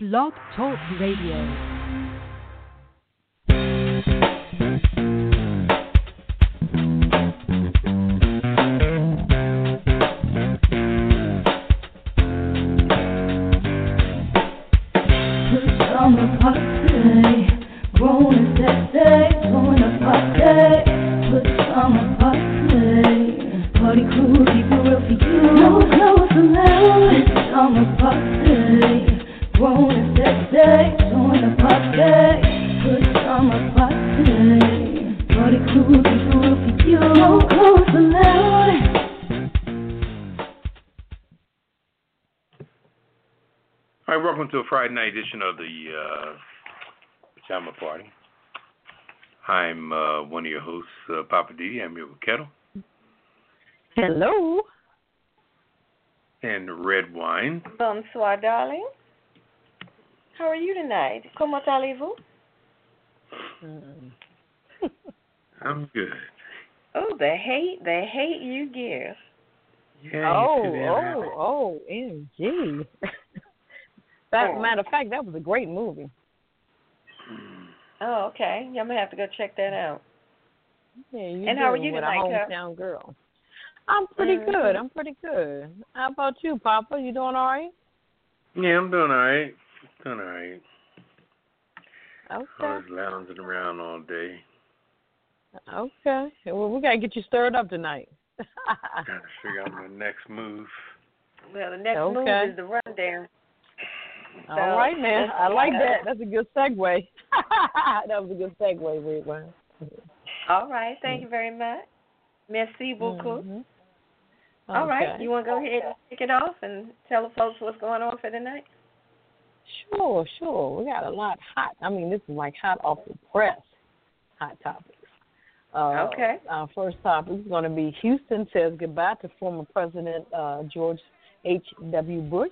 Blog Talk Radio. Friday night edition of the uh, Pajama Party. I'm uh, one of your hosts, uh, Papa D. I'm here with Ketel Hello. and Redwine. Bonsoir, darling. How are you tonight? Comment allez-vous? I'm good. Oh, the hate, the hate you give. Yeah, oh, you too, man. oh, oh, MG. that Oh. matter of fact, that was a great movie. Oh, okay. I'm gonna have to go check that out. Yeah, you And how are you with tonight, a Kat? hometown girl. I'm pretty Mhm. good. I'm pretty good. How about you, Papa? You doing all right? Yeah, I'm doing all right. Doing all right. Okay. I was lounging around all day. Okay. Well, we gotta get you stirred up tonight. gotta figure out my next move. Well, the next Okay. move is the rundown. So, all right, man. I like see. that. That's a good segue. that was a good segue, Red All right. Thank you very much. Merci beaucoup. Mhm. All right. Okay. You want to go ahead and kick it off and tell the folks what's going on for tonight? Sure, sure. We got a lot hot. I mean, this is like hot off the press. Hot topics. Uh, Okay. Our first topic is going to be Houston says goodbye to former President uh, George H. W. Bush.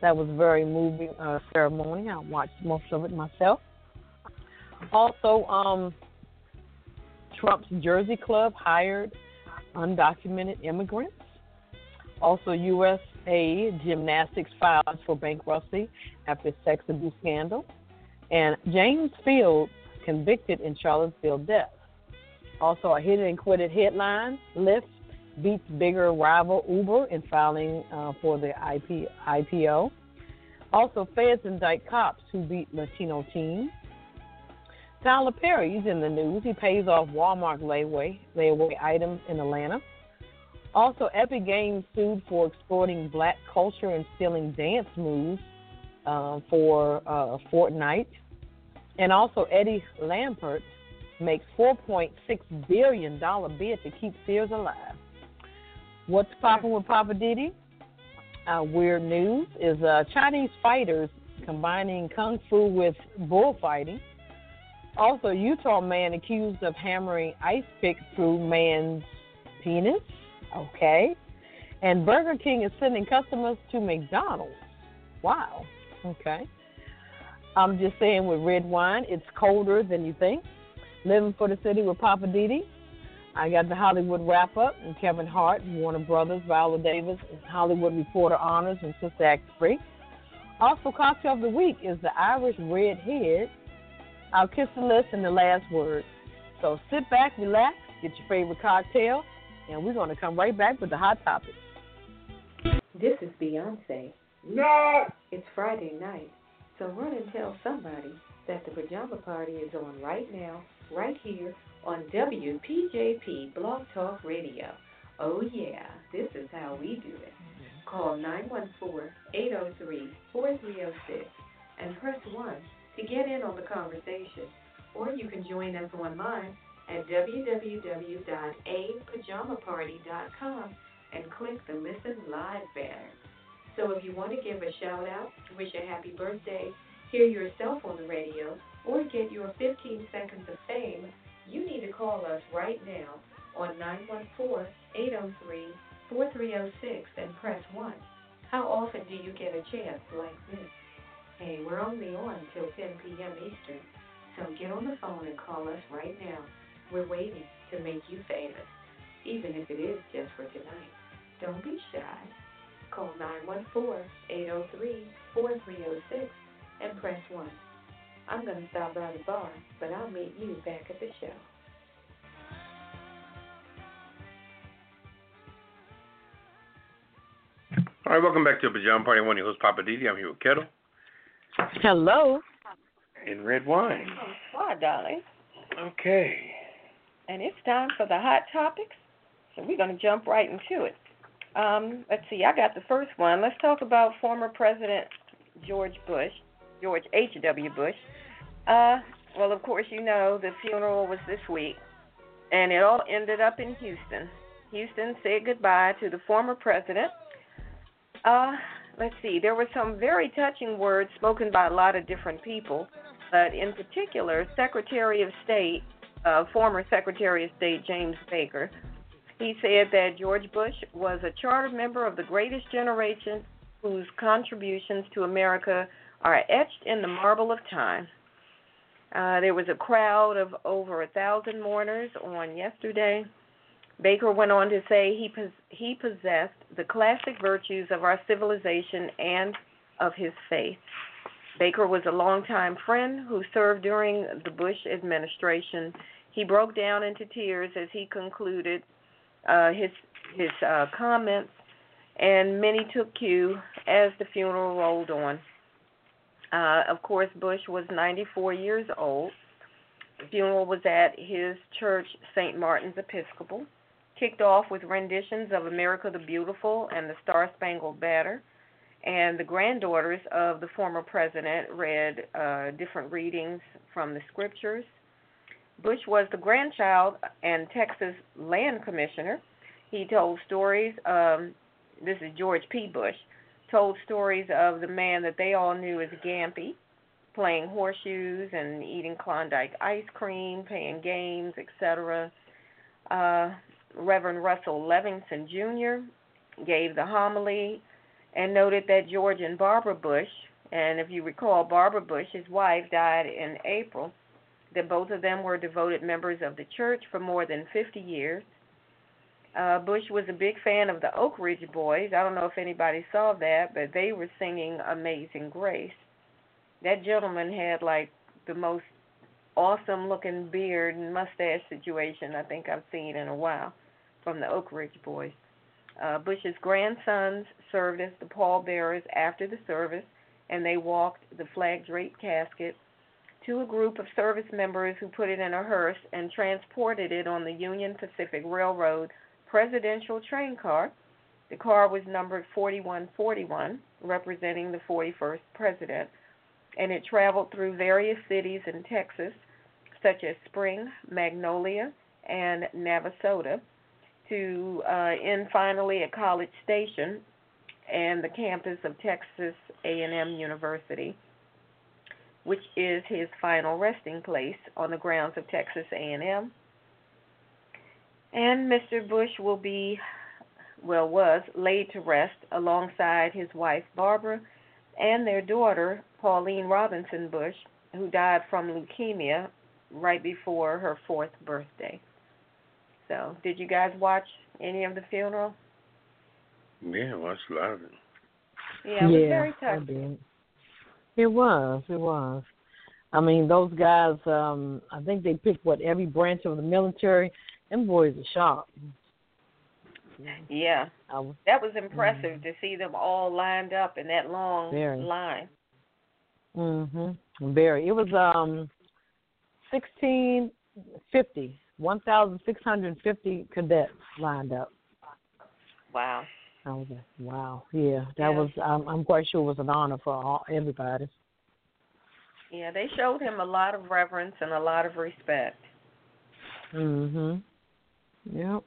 That was very moving uh, ceremony. I watched most of it myself. Also, um, Trump's Jersey Club hired undocumented immigrants. Also, USA Gymnastics files for bankruptcy after sex abuse scandal. And James Fields convicted in Charlottesville death. Also, a hit and quitted headline Lyft beats bigger rival Uber in filing uh, for the IP, IPO. Also, feds indict cops who beat Latino teen. Tyler Perry's in the news. He pays off Walmart layaway, layaway items in Atlanta. Also, Epic Games sued for exploiting black culture and stealing dance moves uh, for uh, Fortnite. And also, Eddie Lampert makes $4.6 billion bid to keep Sears alive. What's popping with Poppa DD? Uh, weird news is uh, Chinese fighters combining kung fu with bullfighting. Also, Utah man accused of hammering ice pick through man's penis. Okay. And Burger King is sending customers to McDonald's. Wow. Okay. I'm just saying with red wine, it's colder than you think. Living for the City with Poppa DD. I got the Hollywood wrap up and Kevin Hart, Warner Brothers, Viola Davis, Hollywood Reporter Honors, and Sister Act 3. Also, cocktail of the week is the Irish Red Head. I'll kiss the list and the last word. So sit back, relax, get your favorite cocktail, and we're going to come right back with the hot topics. This is Beyonce. No! It's Friday night, so run and tell somebody that the pajama party is on right now, right here on WPJP Blog Talk Radio. Oh yeah, this is how we do it. Call 914-803-4306 and press 1 to get in on the conversation. Or you can join us online at www.apajamaparty.com and click the Listen Live banner. So if you want to give a shout out, wish a happy birthday, hear yourself on the radio, or get your 15 seconds of fame, you need to call us right now on 914-803-4306 and press 1. How often do you get a chance like this? Hey, we're only on till 10 p.m. Eastern, so get on the phone and call us right now. We're waiting to make you famous, even if it is just for tonight. Don't be shy. call 914-803-4306 and press 1. I'm going to stop by the bar, but I'll meet you back at the show. All right, welcome back to the Pajama Party. One of your hosts, Poppa DD. I'm here with Ketel. Hello. And red wine. Oh, why, darling? Okay. And it's time for the hot topics. So we're going to jump right into it. Um, let's see, I got the first one. Let's talk about former President George Bush, George H.W. Bush. Uh, well, of course, you know the funeral was this week, and it all ended up in Houston. Houston said goodbye to the former president. Uh, let's see, there were some very touching words spoken by a lot of different people, but in particular, Secretary of State, uh, former Secretary of State James Baker, he said that George Bush was a charter member of the greatest generation whose contributions to America are etched in the marble of time. Uh, there was a crowd of over a thousand mourners on yesterday. Baker went on to say he pos- he possessed the classic virtues of our civilization and of his faith. Baker was a longtime friend who served during the Bush administration. He broke down into tears as he concluded uh, his his uh, comments, and many took cue as the funeral rolled on. Uh, of course, Bush was 94 years old. The funeral was at his church, St. Martin's Episcopal. Kicked off with renditions of America the Beautiful and the Star Spangled Banner. And the granddaughters of the former president read uh, different readings from the scriptures. Bush was the grandchild and Texas land commissioner. He told stories. Um, this is George P. Bush told stories of the man that they all knew as Gampy, playing horseshoes and eating Klondike ice cream, playing games, etc. Uh, Reverend Russell Levenson Jr. gave the homily and noted that George and Barbara Bush, and if you recall, Barbara Bush, his wife, died in April, that both of them were devoted members of the church for more than 50 years. Uh, Bush was a big fan of the Oak Ridge Boys. I don't know if anybody saw that, but they were singing Amazing Grace. That gentleman had like the most awesome looking beard and mustache situation I think I've seen in a while from the Oak Ridge Boys. Uh, Bush's grandsons served as the pallbearers after the service, and they walked the flag draped casket to a group of service members who put it in a hearse and transported it on the Union Pacific Railroad presidential train car. The car was numbered 4141, representing the 41st president, and it traveled through various cities in Texas, such as Spring, Magnolia, and Navasota, to uh, end finally at College Station and the campus of Texas A&M University, which is his final resting place on the grounds of Texas A&M. And Mr. Bush will be, well, was laid to rest alongside his wife Barbara and their daughter Pauline Robinson Bush, who died from leukemia right before her fourth birthday. So, did you guys watch any of the funeral? Yeah, I watched a lot of it. Yeah, it was yeah, very touching. It was. It was. I mean, those guys. um I think they picked what every branch of the military. Them boys are sharp. Yeah, was that was impressive to see them all lined up in that long Very. line. Mhm. Very. It was um sixteen fifty. One thousand six hundred and fifty cadets lined up. Wow. I was like, wow. Yeah, that Yeah. was. I'm, I'm quite sure it was an honor for all, everybody. Yeah, they showed him a lot of reverence and a lot of respect. Mhm. Yep.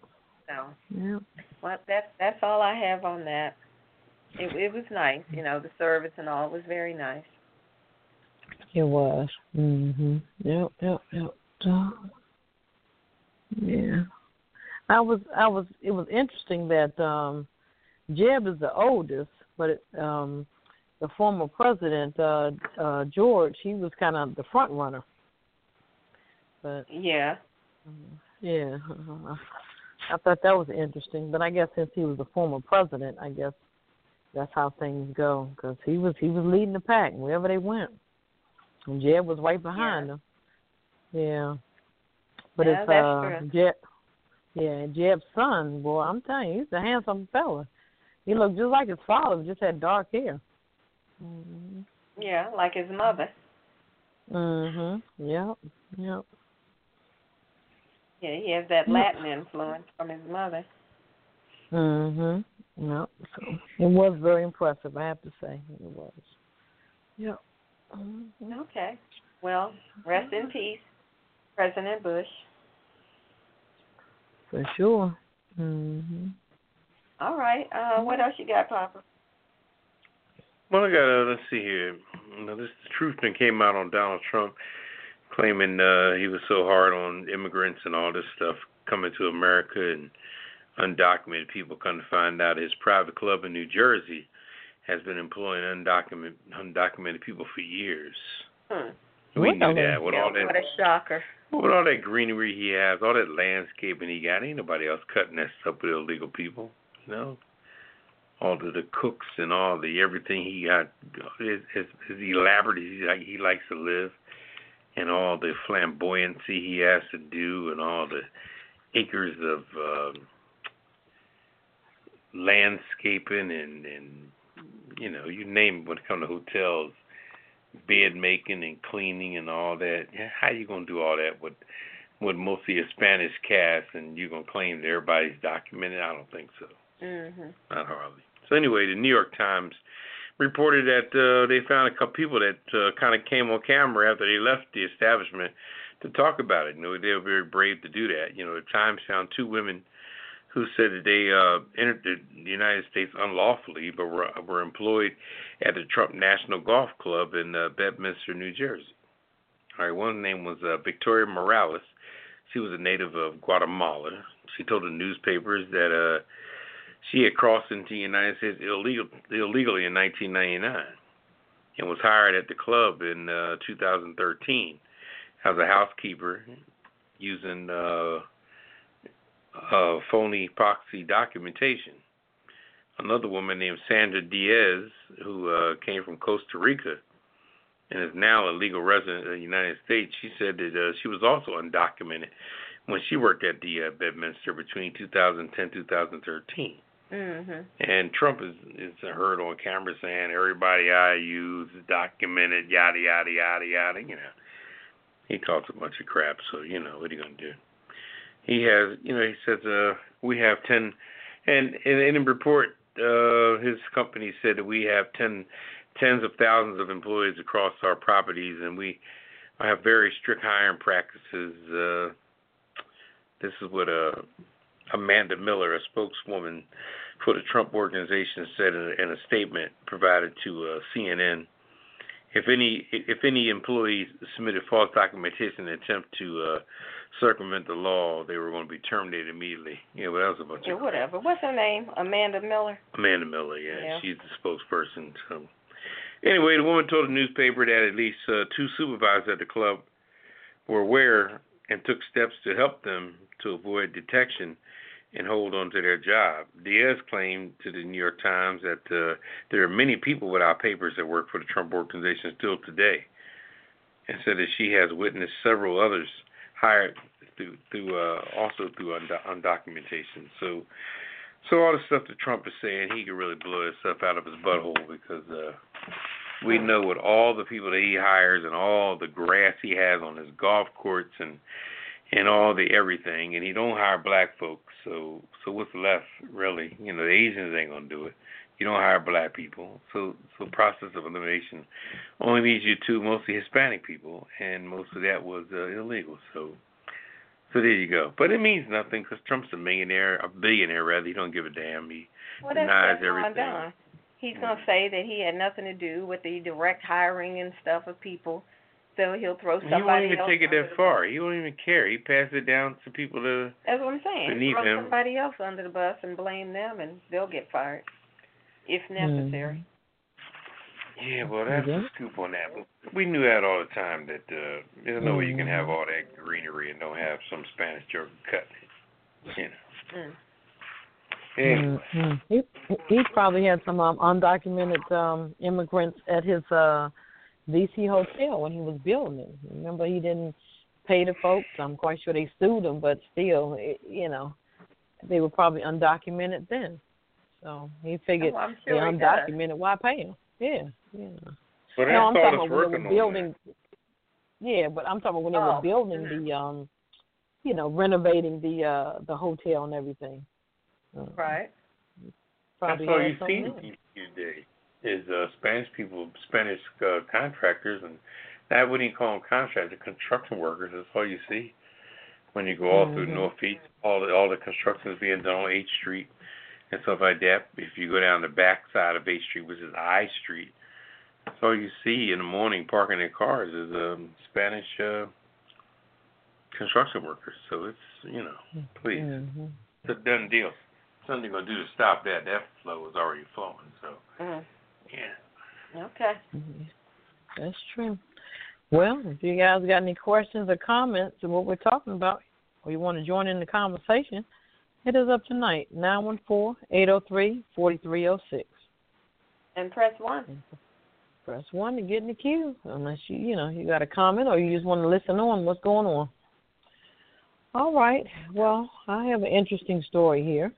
So, Yep. well, that's that's all I have on that. It it was nice, you know, the service and all was very nice. It was. Mhm. Yep. Yep. Yep. So, yeah. I was. I was. It was interesting that um Jeb is the oldest, but it, um the former president uh uh George, he was kind of the front runner. But Yeah. Yeah, uh, I thought that was interesting. But I guess since he was the former president, I guess that's how things go. Because he was he was leading the pack wherever they went, and Jeb was right behind yeah. them. Yeah, but yeah, it's uh true. Jeb. Yeah, Jeb's son, boy, I'm telling you, he's a handsome fella. He looked just like his father, just had dark hair. Mhm. Yeah, like his mother. Mhm. Yep. Yep. Yeah, he has that Latin influence from his mother. Mhm. Yep. So it was very impressive, I have to say. It was. Yep. Mhm. Okay. Well, rest in peace, President Bush. For sure. Mhm. All right. Uh, what else you got, Papa? Well, I got uh, let's see here. You know, this the truth that came out on Donald Trump claiming uh he was so hard on immigrants and all this stuff coming to America and undocumented people come to find out his private club in New Jersey has been employing undocumented undocumented people for years. Hmm. We knew that with all that what a shocker. with all that greenery he has, all that landscaping he got, ain't nobody else cutting that stuff with illegal people, you know. All the the cooks and all the everything he got, his his, his elaborate he like he likes to live, and all the flamboyancy he has to do, and all the acres of um, landscaping and and you know you name it when it comes to hotels, bed making and cleaning and all that. How you gonna do all that with with mostly a Spanish cast and you gonna claim that everybody's documented? I don't think so. Mhm. Not hardly. So anyway, the New York Times reported that uh, they found a couple people that uh, kind of came on camera after they left the establishment to talk about it. You know, they were very brave to do that. You know, the Times found two women who said that they uh, entered the United States unlawfully, but were were employed at the Trump National Golf Club in uh, Bedminster, New Jersey. All right, one name was uh, Victoria Morales. She was a native of Guatemala. She told the newspapers that uh, she had crossed into the United States illegal, illegally in 1999 and was hired at the club in uh, 2013 as a housekeeper using uh, uh, phony proxy documentation. Another woman named Sandra Diaz, who uh, came from Costa Rica and is now a legal resident of the United States, she said that uh, she was also undocumented when she worked at the uh, Bedminster between 2010 2013. Mhm. And Trump is is heard on camera saying everybody I use is documented, yada yada yada yada. You know, he talks a bunch of crap. So you know what are you gonna do? He has, you know, he says uh, we have ten, and in, in a report, uh, his company said that we have ten, tens of thousands of employees across our properties, and we have very strict hiring practices. Uh, this is what uh, Amanda Miller, a spokeswoman for the Trump organization, said in a, in a statement provided to uh, CNN. If any if any employees submitted false documentation in an attempt to uh, circumvent the law, they were going to be terminated immediately. Yeah, but that was a bunch Yeah, of whatever. What's her name? Amanda Miller. Amanda Miller, yeah, Yeah. she's the spokesperson. So, anyway, the woman told the newspaper that at least uh, two supervisors at the club were aware and took steps to help them to avoid detection and hold on to their job. Diaz claimed to the New York Times that uh, there are many people without papers that work for the Trump organization still today, and said that she has witnessed several others hired through through uh, also through undo- undocumentation. So. So all the stuff that Trump is saying, he could really blow his stuff out of his butthole because uh, we know with all the people that he hires and all the grass he has on his golf courts and and all the everything, and he don't hire black folks. So so what's left really? You know, the Asians ain't gonna do it. You don't hire black people. So so process of elimination only leaves you to mostly Hispanic people, and most of that was uh, illegal. So. So there you go. But it means nothing because Trump's a millionaire, a billionaire rather. He don't give a damn. He Well, denies everything. done. He's gonna say that he had nothing to do with the direct hiring and stuff of people, so he'll throw he won't even else take it that the far. He won't even care. He passes it down to people that That's what I'm saying. beneath throw him. somebody else under the bus and blame them, and they'll get fired if necessary. Yeah, well, that's Yeah. the scoop on that. But we knew that all the time that uh, there's no way you can have all that greenery and don't have some Spanish joke cut. You know. Mm. Mm-hmm. He he probably had some um, undocumented um immigrants at his uh DC hotel when he was building it. Remember, he didn't pay the folks. I'm quite sure they sued him, but still, it, you know, they were probably undocumented then. So he figured oh, sure they're undocumented. Why pay them? Yeah, yeah. But no, I'm talking about when they were building. Yeah, but I'm talking when they oh. were building mm-hmm. the um, you know, renovating the uh the hotel and everything. Uh, right. Probably That's all you see these days is uh, Spanish people, Spanish uh, contractors, and that wouldn't even call them contractors, construction workers. That's all you see when you go all mm-hmm. through Northeast. All the all the construction is being done on H Street and stuff like that. If you go down the back side of H Street, which is I Street, that's all you see in the morning parking their cars is um, Spanish uh, construction workers. So it's you know, please, mm-hmm. it's a done deal. Something gonna do to stop that. That flow is already flowing. So. Mm. Yeah. Okay. Mm-hmm. That's true. Well, if you guys got any questions or comments on what we're talking about, or you want to join in the conversation, hit us up tonight, 914-803-4306. And press 1. Press 1 to get in the queue, unless you, you know, you got a comment or you just want to listen on what's going on. All right. Well, I have an interesting story here.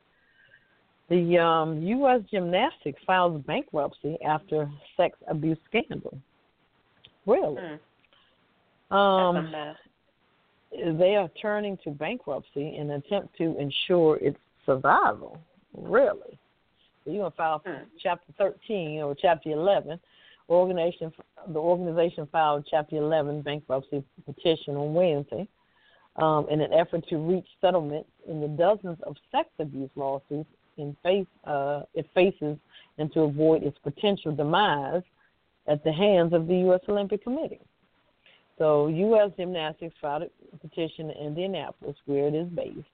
The um, U.S. Gymnastics files bankruptcy after sex abuse scandal. Really? Mm. Um, they are turning to bankruptcy in an attempt to ensure its survival. Really? So you're gonna file mm. Chapter 13 or Chapter 11. Organization, the organization filed Chapter 11 bankruptcy petition on Wednesday um, in an effort to reach settlements in the dozens of sex abuse lawsuits in face, uh, it faces and to avoid its potential demise at the hands of the U.S. Olympic Committee. So, U.S. Gymnastics filed a petition in Indianapolis, where it is based.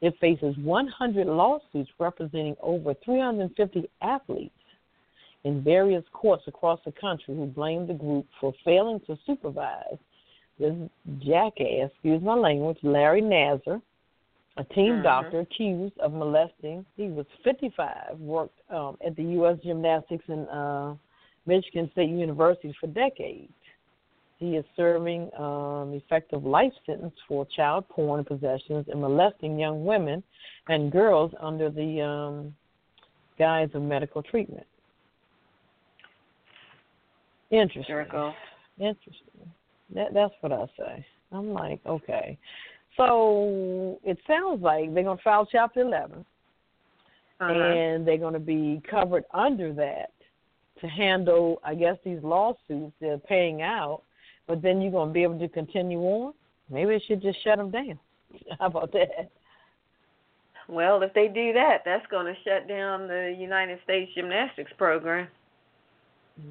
It faces 100 lawsuits representing over 350 athletes in various courts across the country who blame the group for failing to supervise this jackass, excuse my language, Larry Nassar, a teen mm-hmm. doctor accused of molesting. He was 55, worked um, at the U.S. Gymnastics and uh, Michigan State University for decades. He is serving um, effective life sentence for child porn possessions and molesting young women and girls under the um, guise of medical treatment. Interesting. Interesting. That, that's what I say. I'm like, okay. So it sounds like they're going to file Chapter 11, uh-huh. and they're going to be covered under that to handle, I guess, these lawsuits they're paying out. But then you're going to be able to continue on. Maybe they should just shut them down. How about that? Well, if they do that, that's going to shut down the United States gymnastics program.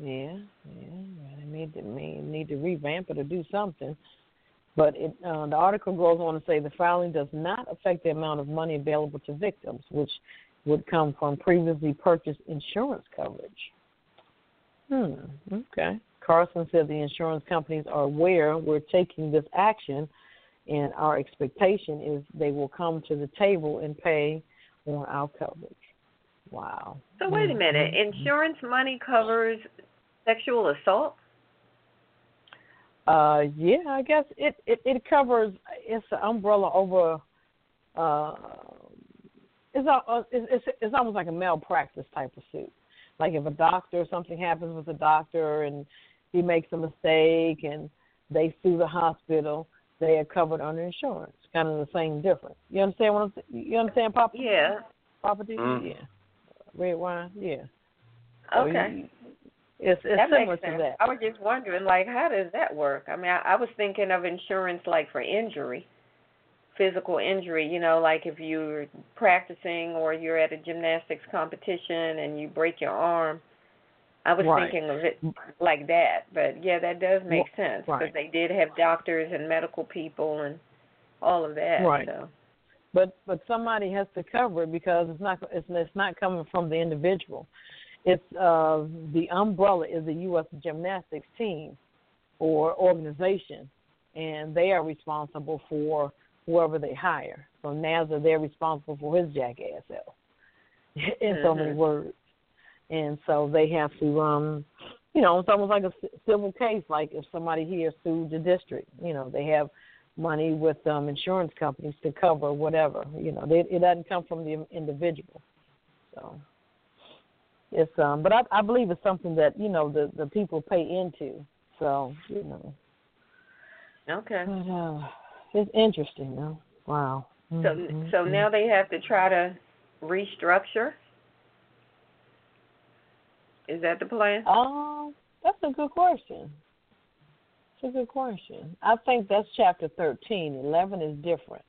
Yeah, yeah. They need to may need to revamp it or do something. But it, uh, the article goes on to say the filing does not affect the amount of money available to victims, which would come from previously purchased insurance coverage. Hmm. Okay. Carson said the insurance companies are aware we're taking this action, and our expectation is they will come to the table and pay on our coverage. Wow. So wait a minute. Mm-hmm. Insurance money covers sexual assault? Uh, yeah, I guess it it, it covers. It's an umbrella over. Uh, it's, a, it's it's almost like a malpractice type of suit. Like if a doctor something happens with a doctor and he makes a mistake and they sue the hospital, they are covered under insurance. Kind of the same difference. You understand what I'm? You understand, Papa? Yeah. Papa D? Mm. Yeah. Red wine. Yeah. Okay. It's it's that similar to that. I was just wondering, like, how does that work? I mean, I, I was thinking of insurance like for injury, physical injury. You know, like if you're practicing or you're at a gymnastics competition and you break your arm. I was right. thinking of it like that, but yeah, that does make well, sense because right. they did have doctors and medical people and all of that. Right. So. But but somebody has to cover it because it's not it's, it's not coming from the individual. It's uh, the umbrella is the U.S. gymnastics team or organization, and they are responsible for whoever they hire. So Nassar, they're responsible for his jackass self. in so many Mm-hmm. words, and so they have to, um, you know, it's almost like a civil case. Like if somebody here sued the district, you know, they have money with um, insurance companies to cover whatever. You know, they, it doesn't come from the individual. So it's um, but I, I believe it's something that you know the the people pay into. So you know, Okay. but uh, it's interesting though. Wow. So Mhm, so now they have to try to restructure. Is that the plan? Um, that's a good question. That's a good question. I think that's chapter thirteen. Eleven is different.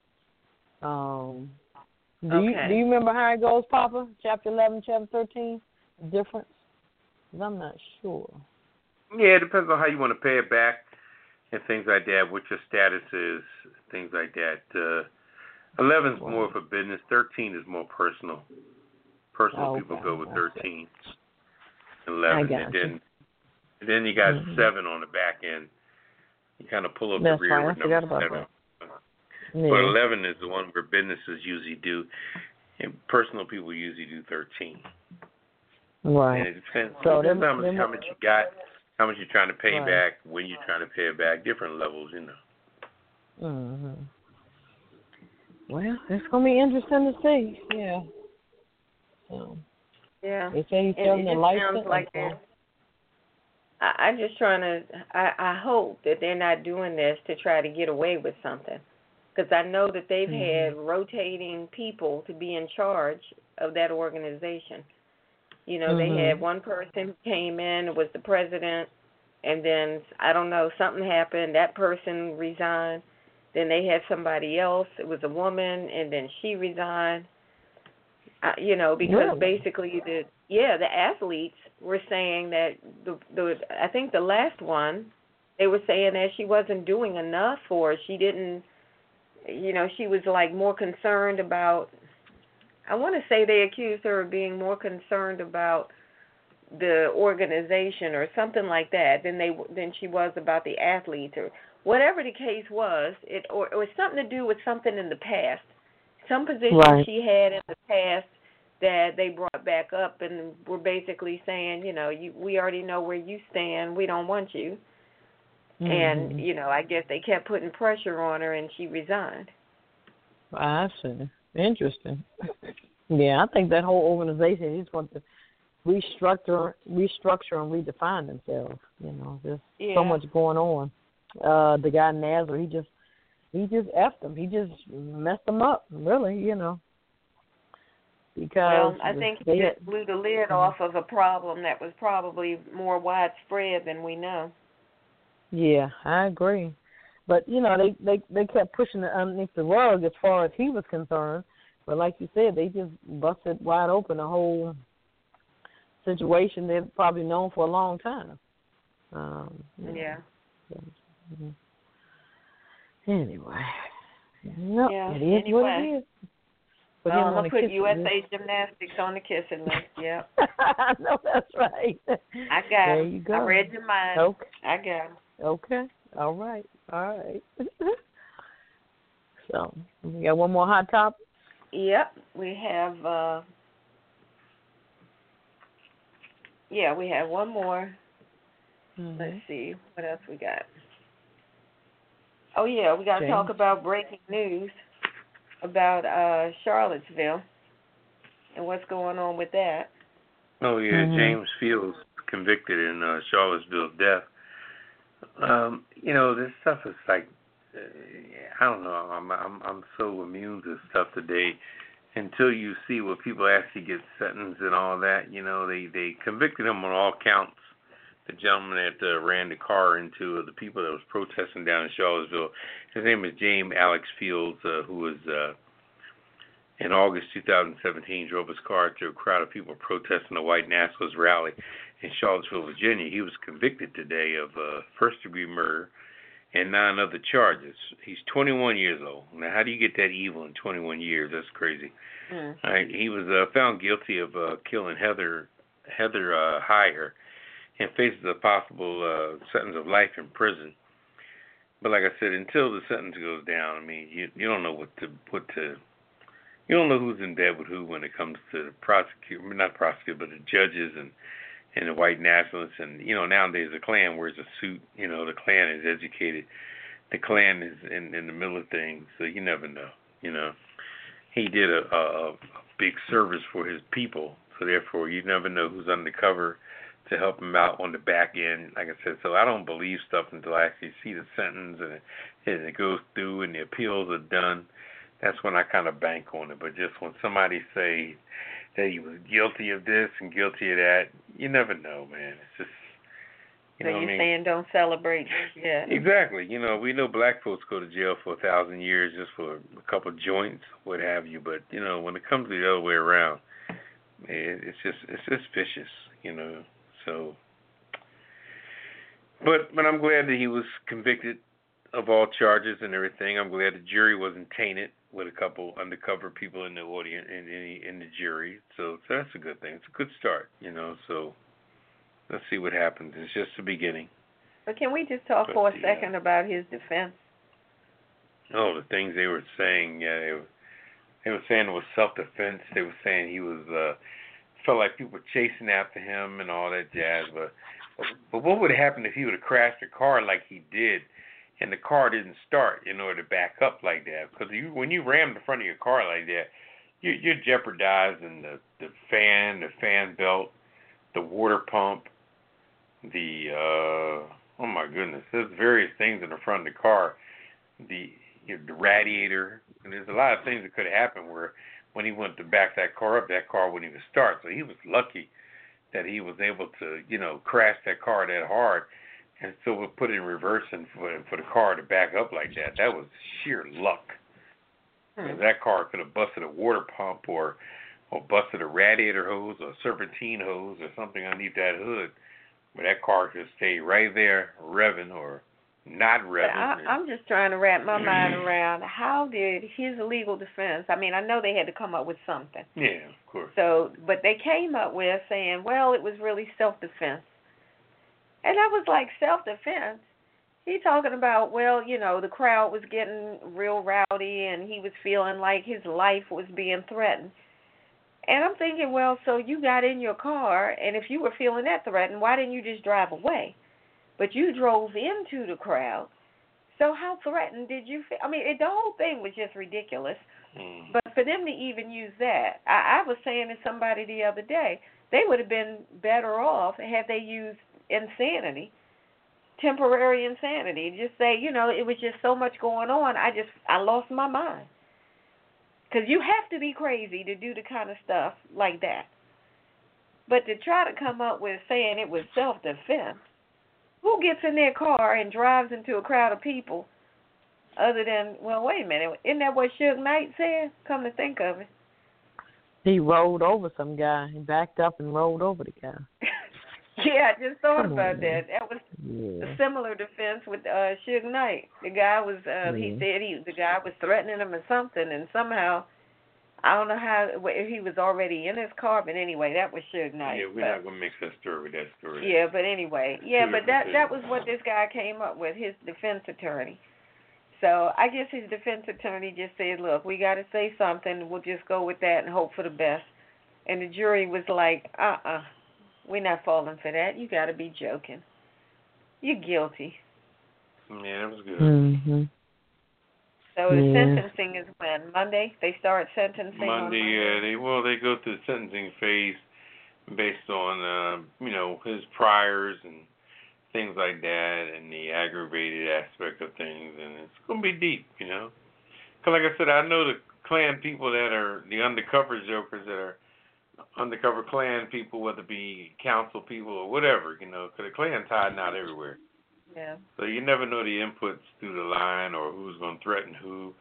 Um, do you Okay. do you remember how it goes, Papa? Chapter eleven, chapter thirteen, difference? I'm not sure. Yeah, it depends on how you want to pay it back and things like that, what your status is, things like that. Uh, 11 is more for business. 13 is more personal. Personal Oh, people go with Gotcha. 13. 11. I and then, and then you got Mhm. 7 on the back end. You kind of pull up That's the rear right. with I forgot number about 7. Yeah. But 11 is the one where businesses usually do, and personal people usually do 13. And right. it depends, So it depends them- how, much, them- how much you got, how much you're trying to pay Right. back, when you're trying to pay it back, different levels, you know. Mm-hmm. Well, it's gonna be interesting to see. Yeah. So Yeah. they say he's It, selling the license. sounds like they're. I, I'm just trying to. I, I hope that they're not doing this to try to get away with something, because I know that they've Mhm. had rotating people to be in charge of that organization. You know, Mhm. they had one person who came in was the president, and then I don't know something happened. That person resigned. Then they had somebody else. It was a woman, and then she resigned. Uh, you know, because Really? basically the yeah the athletes were saying that the the I think the last one they were saying that she wasn't doing enough or she didn't you know she was like more concerned about I want to say they accused her of being more concerned about the organization or something like that than they than she was about the athletes or whatever the case was it or it was something to do with something in the past some position Right. she had in the past that they brought back up and were basically saying you know you we already know where you stand we don't want you and Mhm. you know i guess they kept putting pressure on her and she resigned I see. Interesting. Yeah, I think that whole organization is going to restructure, restructure, and redefine themselves. You know, there's yeah so much going on. Uh, the guy Nassar, he just he just effed them. He just messed them up. Really, you know. Because well i think he just blew the lid off of a problem that was probably more widespread than we know Yeah, I agree. But you know, they they they kept pushing it underneath the rug as far as he was concerned. But like you said, they just busted wide open the whole situation they've probably known for a long time. Um, know, yeah mhm. Anyway, no, Yeah, it is what anyway. it is. Oh, I'm gonna put USA Gymnastics on the kissing list. Yep, list. no, that's right. I got There you go. I read your mind. Okay. I got. Okay. All right. All right. so we got one more hot topic. Yep, we have. uh Yeah, we have one more. Mm-hmm. Let's see what else we got. Oh yeah, we got to talk about breaking news about uh Charlottesville and what's going on with that. Oh yeah, Mhm. James Fields convicted in uh, Charlottesville death. Um, you know, this stuff is like uh, I don't know. I'm I'm I'm so immune to stuff today. Until you see what people actually get sentenced and all that, you know, they they convicted him on all counts. The gentleman that uh, ran the car into the people that was protesting down in Charlottesville. His name is James Alex Fields, uh, who was uh, in August 2017 drove his car through a crowd of people protesting the white nationalist rally in Charlottesville, Virginia. He was convicted today of uh, first degree murder and nine other charges. He's 21 years old. Now, how do you get that evil in 21 years? That's crazy. Mm. All right, he was uh, found guilty of uh, killing Heather Heather uh, Heyer and faces a possible uh, sentence of life in prison. But like I said, until the sentence goes down, I mean, you you don't know what to what to you don't know who's in bed with who when it comes to the prosecutor, not prosecutor, but the judges and and the white nationalists. And you know, nowadays the Klan wears a suit. You know, the Klan is educated. The Klan is in in the middle of things, so you never know. You know, he did a, a, a big service for his people, so therefore you never know who's undercover to help him out on the back end. Like I said, so I don't believe stuff until I actually see the sentence and it, and it goes through and the appeals are done that's when I kind of bank on it. But just when somebody say that he was guilty of this and guilty of that, you never know, man. It's just you so know you're I mean? saying don't celebrate yeah. Exactly. You know, we know black folks go to jail for a thousand years just for a couple of joints, what have you. But you know, when it comes the other way around, it, it's just it's just vicious. You know, so. But but I'm glad that he was convicted of all charges and everything. I'm glad the jury wasn't tainted with a couple undercover people in the audience in in, in the jury. So, so that's a good thing. It's a good start, you know. So let's see what happens. It's just the beginning. But can we just talk but for a second uh, about his defense? Oh, the things they were saying, yeah, they were, they were saying it was self-defense. They were saying he was uh felt like people were chasing after him and all that jazz. But but what would have happened if he would have crashed a car like he did? And the car didn't start in order to back up like that. Because you, when you ram the front of your car like that, you, you're jeopardizing the the fan, the fan belt, the water pump, the uh oh my goodness, there's various things in the front of the car, the you know, the radiator, and there's a lot of things that could have happened where when he went to back that car up, that car wouldn't even start. So he was lucky that he was able to, you know, crash that car that hard and so we put it in reverse and for for the car to back up like that. That was sheer luck. Hmm. That car could have busted a water pump or or busted a radiator hose or a serpentine hose or something underneath that hood, but that car could stay right there revving or not revving. I, I'm just trying to wrap my mind around how did his legal defense. I mean, I know they had to come up with something. yeah, of course. So, but they came up with saying, well, it was really self-defense. And I was like, self defense? He talking about, well, you know, the crowd was getting real rowdy and he was feeling like his life was being threatened. And I'm thinking, well, so you got in your car, and if you were feeling that threatened, why didn't you just drive away? But you drove into the crowd. So how threatened did you feel? I mean, it, the whole thing was just ridiculous. Mm. But for them to even use that, I, I was saying to somebody the other day, they would have been better off had they used insanity, temporary insanity. Just say, you know, it was just so much going on. I just I lost my mind. Because you have to be crazy to do the kind of stuff like that. But to try to come up with saying it was self defense, who gets in their car and drives into a crowd of people other than, well, wait a minute, isn't that what Suge Knight said? Come to think of it. He rolled over some guy. He backed up and rolled over the guy. Yeah, I just thought Come about on, that. That was Yeah. a similar defense with uh Suge Knight. The guy was uh he Mhm. said he the guy was threatening him or something and somehow I don't know how if he was already in his car, but anyway, that was Suge Knight. yeah, we're but, not gonna mix that story with that story. yeah, but anyway, yeah, but that that was what this guy came up with, his defense attorney. So I guess his defense attorney just said, "Look, we got to say something. We'll just go with that and hope for the best." And the jury was like, "Uh-uh, we're not falling for that. You got to be joking. You're guilty." Yeah, that was good. Mhm. So the Yeah. sentencing is when Monday. They start sentencing Monday, Monday. uh, they well they go through the sentencing phase based on uh, you know his priors and things like that, and the aggravated aspect of things, and it's gonna be deep, you know. 'Cause like I said, I know the Klan people that are the undercover jokers that are undercover Klan people, whether it be council people or whatever, you know, 'cause the Klan's hiding out everywhere. Yeah. So you never know the inputs through the line or who's going to threaten who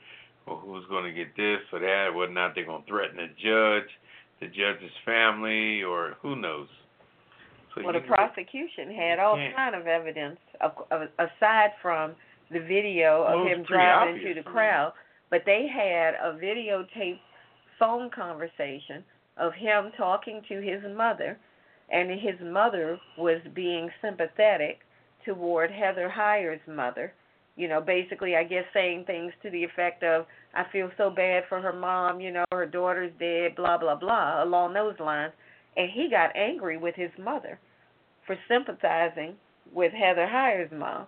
or who's going to get this or that, whether or not they're going to threaten the judge, the judge's family, or who knows. So Well, the prosecution had all kind of evidence of, of, aside from the video of Well, him driving obvious. into the crowd, but they had a videotaped phone conversation of him talking to his mother, and his mother was being sympathetic toward Heather Heyer's mother, you know, basically, I guess saying things to the effect of, I feel so bad for her mom, you know, her daughter's dead, blah, blah, blah, along those lines. And he got angry with his mother for sympathizing with Heather Heyer's mom.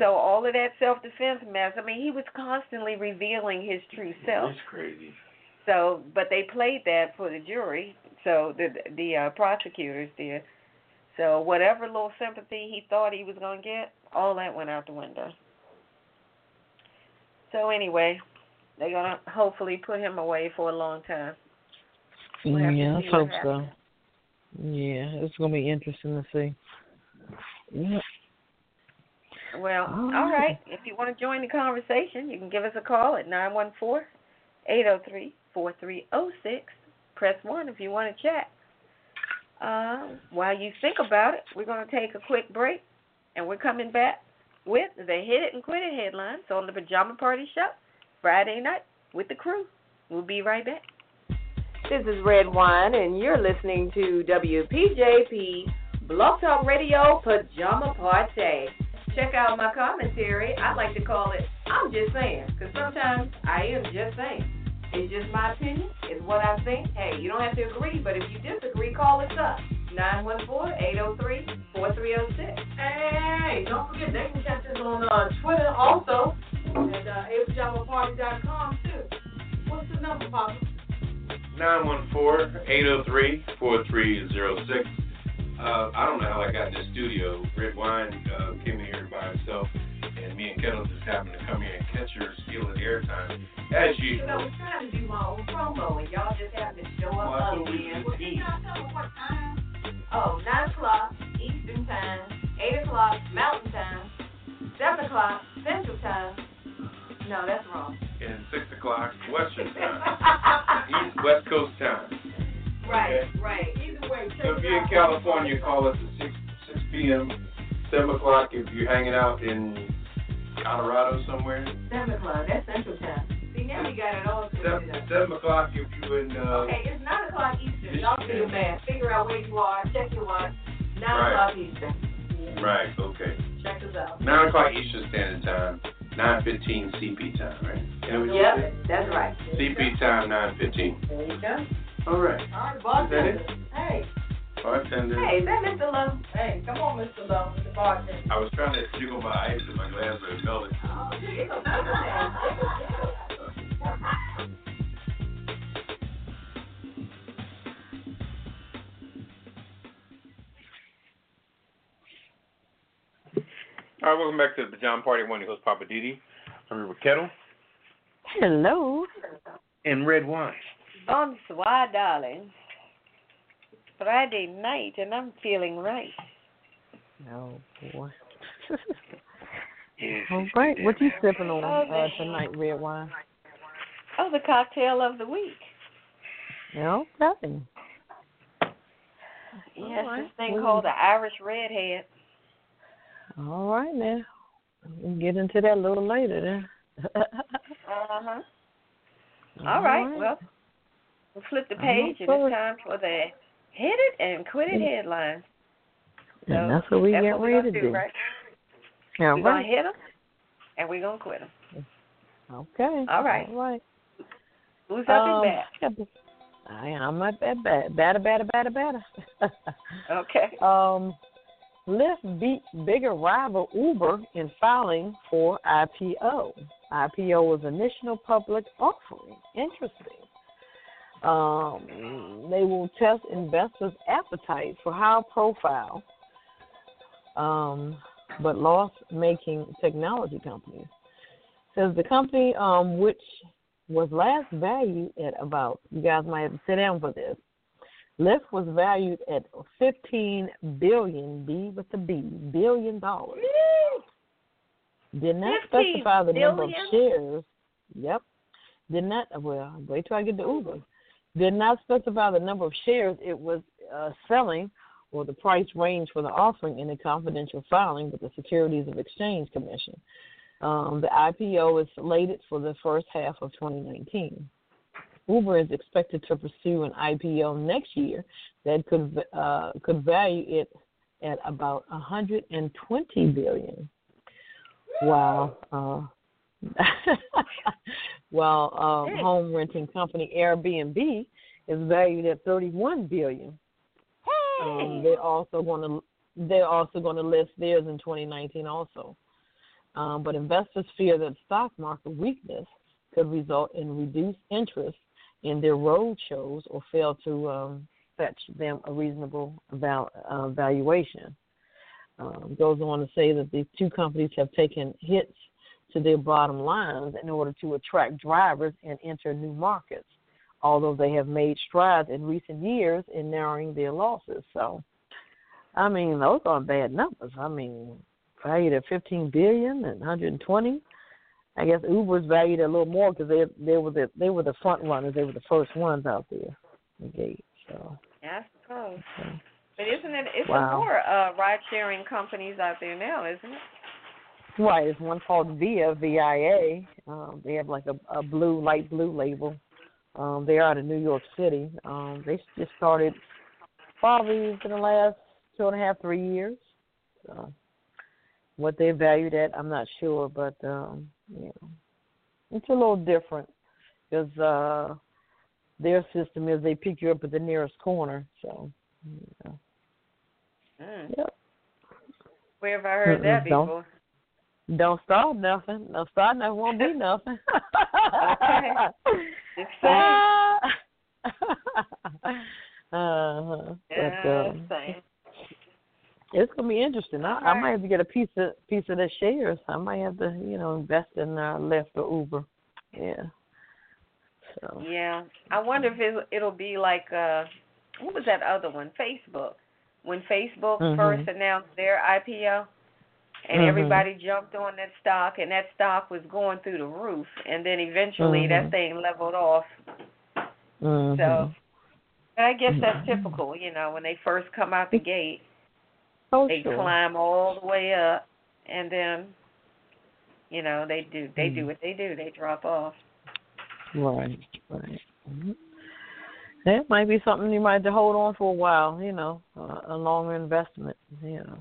So all of that self defense mess, I mean, he was constantly revealing his true self. That's crazy. So, but they played that for the jury. So the the uh, prosecutors did. So whatever little sympathy he thought he was going to get, all that went out the window. So anyway, they're going to hopefully put him away for a long time. We'll yeah, I hope so. Yeah, it's going to be interesting to see. Yeah. Well, all right. If you want to join the conversation, you can give us a call at nine one four eight zero oh three four three zero oh six. Press 1 if you want to chat. Uh, while you think about it, we're going to take a quick break, and we're coming back with the Hit It and Quit It headlines on the Pajama Party Show Friday night with the crew. We'll be right back. This is Redwine, and you're listening to WPJP Blog Talk Radio Pajama Party. Check out my commentary. I like to call it I'm Just Saying, because sometimes I am just saying. It's just my opinion. It's what I think. Hey, you don't have to agree, but if you disagree, call us up. 914-803-4306. Hey, don't forget, they can catch us on uh, Twitter also at uh, apajamaparty.com too. What's the number, Poppa? 914-803-4306. Uh, I don't know how I got in the studio. Redwine uh, came in here by himself me and Ketel just happened to come here and catch her stealing airtime. As usual. You know, was trying to do my own promo, and y'all just happened to show up well, again. Well, can y'all tell me what time? Oh, 9 o'clock Eastern Time, 8 o'clock Mountain Time, 7 o'clock Central Time. No, that's wrong. And 6 o'clock Western Time. East West Coast Time. Right, okay. right. Either way. So if you're in California, call us at 6, 6 p.m., 7 o'clock if you're hanging out in Colorado somewhere? Seven o'clock. That's Central Time. See, now we got it all seven, seven o'clock if you in. Uh, okay, it's nine o'clock Eastern. Y'all the math. Figure out where you are. Check your watch. Nine right. o'clock Eastern. Yeah. Right. Okay. Check us out. Nine o'clock Eastern Standard Time. 9:15 CP time, right? Yep, that's right. CP time 9:15. There you go. All right. All right, bartender. Hey. Bartender. Hey, is that Mr. Lowe? Hey, come on, Mr. Lowe, the bartender. I was trying to jiggle my ice in my glass, but it melted. Oh, jiggle, All right, welcome back to the Jama Party. One, your host, Poppa DD. I'm here with Ketel. Hello. And Redwine. Bonsoir, oh, darling. Friday night, and I'm feeling right. Oh boy. All right, what you sipping on oh, uh, tonight, Redwine? Oh, the cocktail of the week. No, nothing. Yes, right. this thing called the Irish Redhead. All right now. We'll get into that a little later then. uh-huh. All, All right. right. Well, we'll flip the page and it's time for the hit it and quit it headlines. So and that's what we that's get what ready to do. Right? Yeah, we're right. gonna hit them and we're gonna quit them. Okay. All right. All right. Who's up um, and back? I am at bad, bad, batter, batter, batter, batter. okay. Um, Lyft beat bigger rival Uber in filing for IPO. IPO was initial public offering. Interesting. Um, they will test investors' appetite for high profile um, but loss making technology companies. Says the company, um, which was last valued at about, you guys might have to sit down for this. Lyft was valued at 15 billion, B with the B, billion dollars. Did not specify the billion? number of shares. Yep. Did not, well, wait till I get to Uber did not specify the number of shares it was uh, selling or the price range for the offering in a confidential filing with the Securities and Exchange Commission. Um, the IPO is slated for the first half of 2019. Uber is expected to pursue an IPO next year that could uh, could value it at about 120 billion. Wow. Uh, well, um, home renting company Airbnb is valued at 31 billion. Um, they're also going to they're also going to list theirs in 2019 also. Um, but investors fear that stock market weakness could result in reduced interest in their road shows or fail to um, fetch them a reasonable val- uh, valuation. Um, goes on to say that these two companies have taken hits to their bottom lines in order to attract drivers and enter new markets, although they have made strides in recent years in narrowing their losses. So, I mean, those aren't bad numbers. I mean, valued at 15 billion and 120. I guess Uber's valued a little more because they they were the they were the front runners. They were the first ones out there, the gate. So. Yeah, I suppose. So. But isn't it? It's wow. more uh, ride sharing companies out there now, isn't it? Right. There's one called Via VIA. Um, they have like a, a blue, light blue label. Um, they're out of New York City. Um, they just started probably in the last two and a half, three years. So what they valued at, I'm not sure, but um, you know, it's a little different because uh, their system is they pick you up at the nearest corner. So, you know. Mm. Yep. Where have I heard that before? Don't, start nothing. Don't start nothing. Won't be nothing. okay. It's uh-huh. Yeah, but, um, it's gonna be interesting. I, I might have to get a piece of piece of the shares. I might have to, you know, invest in uh, Lyft or Uber. Yeah. So. Yeah, I wonder if it, it'll be like uh, what was that other one? Facebook. When Facebook mm-hmm. first announced their IPO, and mm-hmm. everybody jumped on that stock, and that stock was going through the roof, and then eventually mm-hmm. that thing leveled off. Mm-hmm. So, I guess that's typical, you know, when they first come out the gate. Oh, they sure. climb all the way up, and then, you know, they do they do Mm-hmm. what they do. They drop off. Right, right. Mm-hmm. That might be something you might have to hold on for a while. You know, a, a longer investment. You know.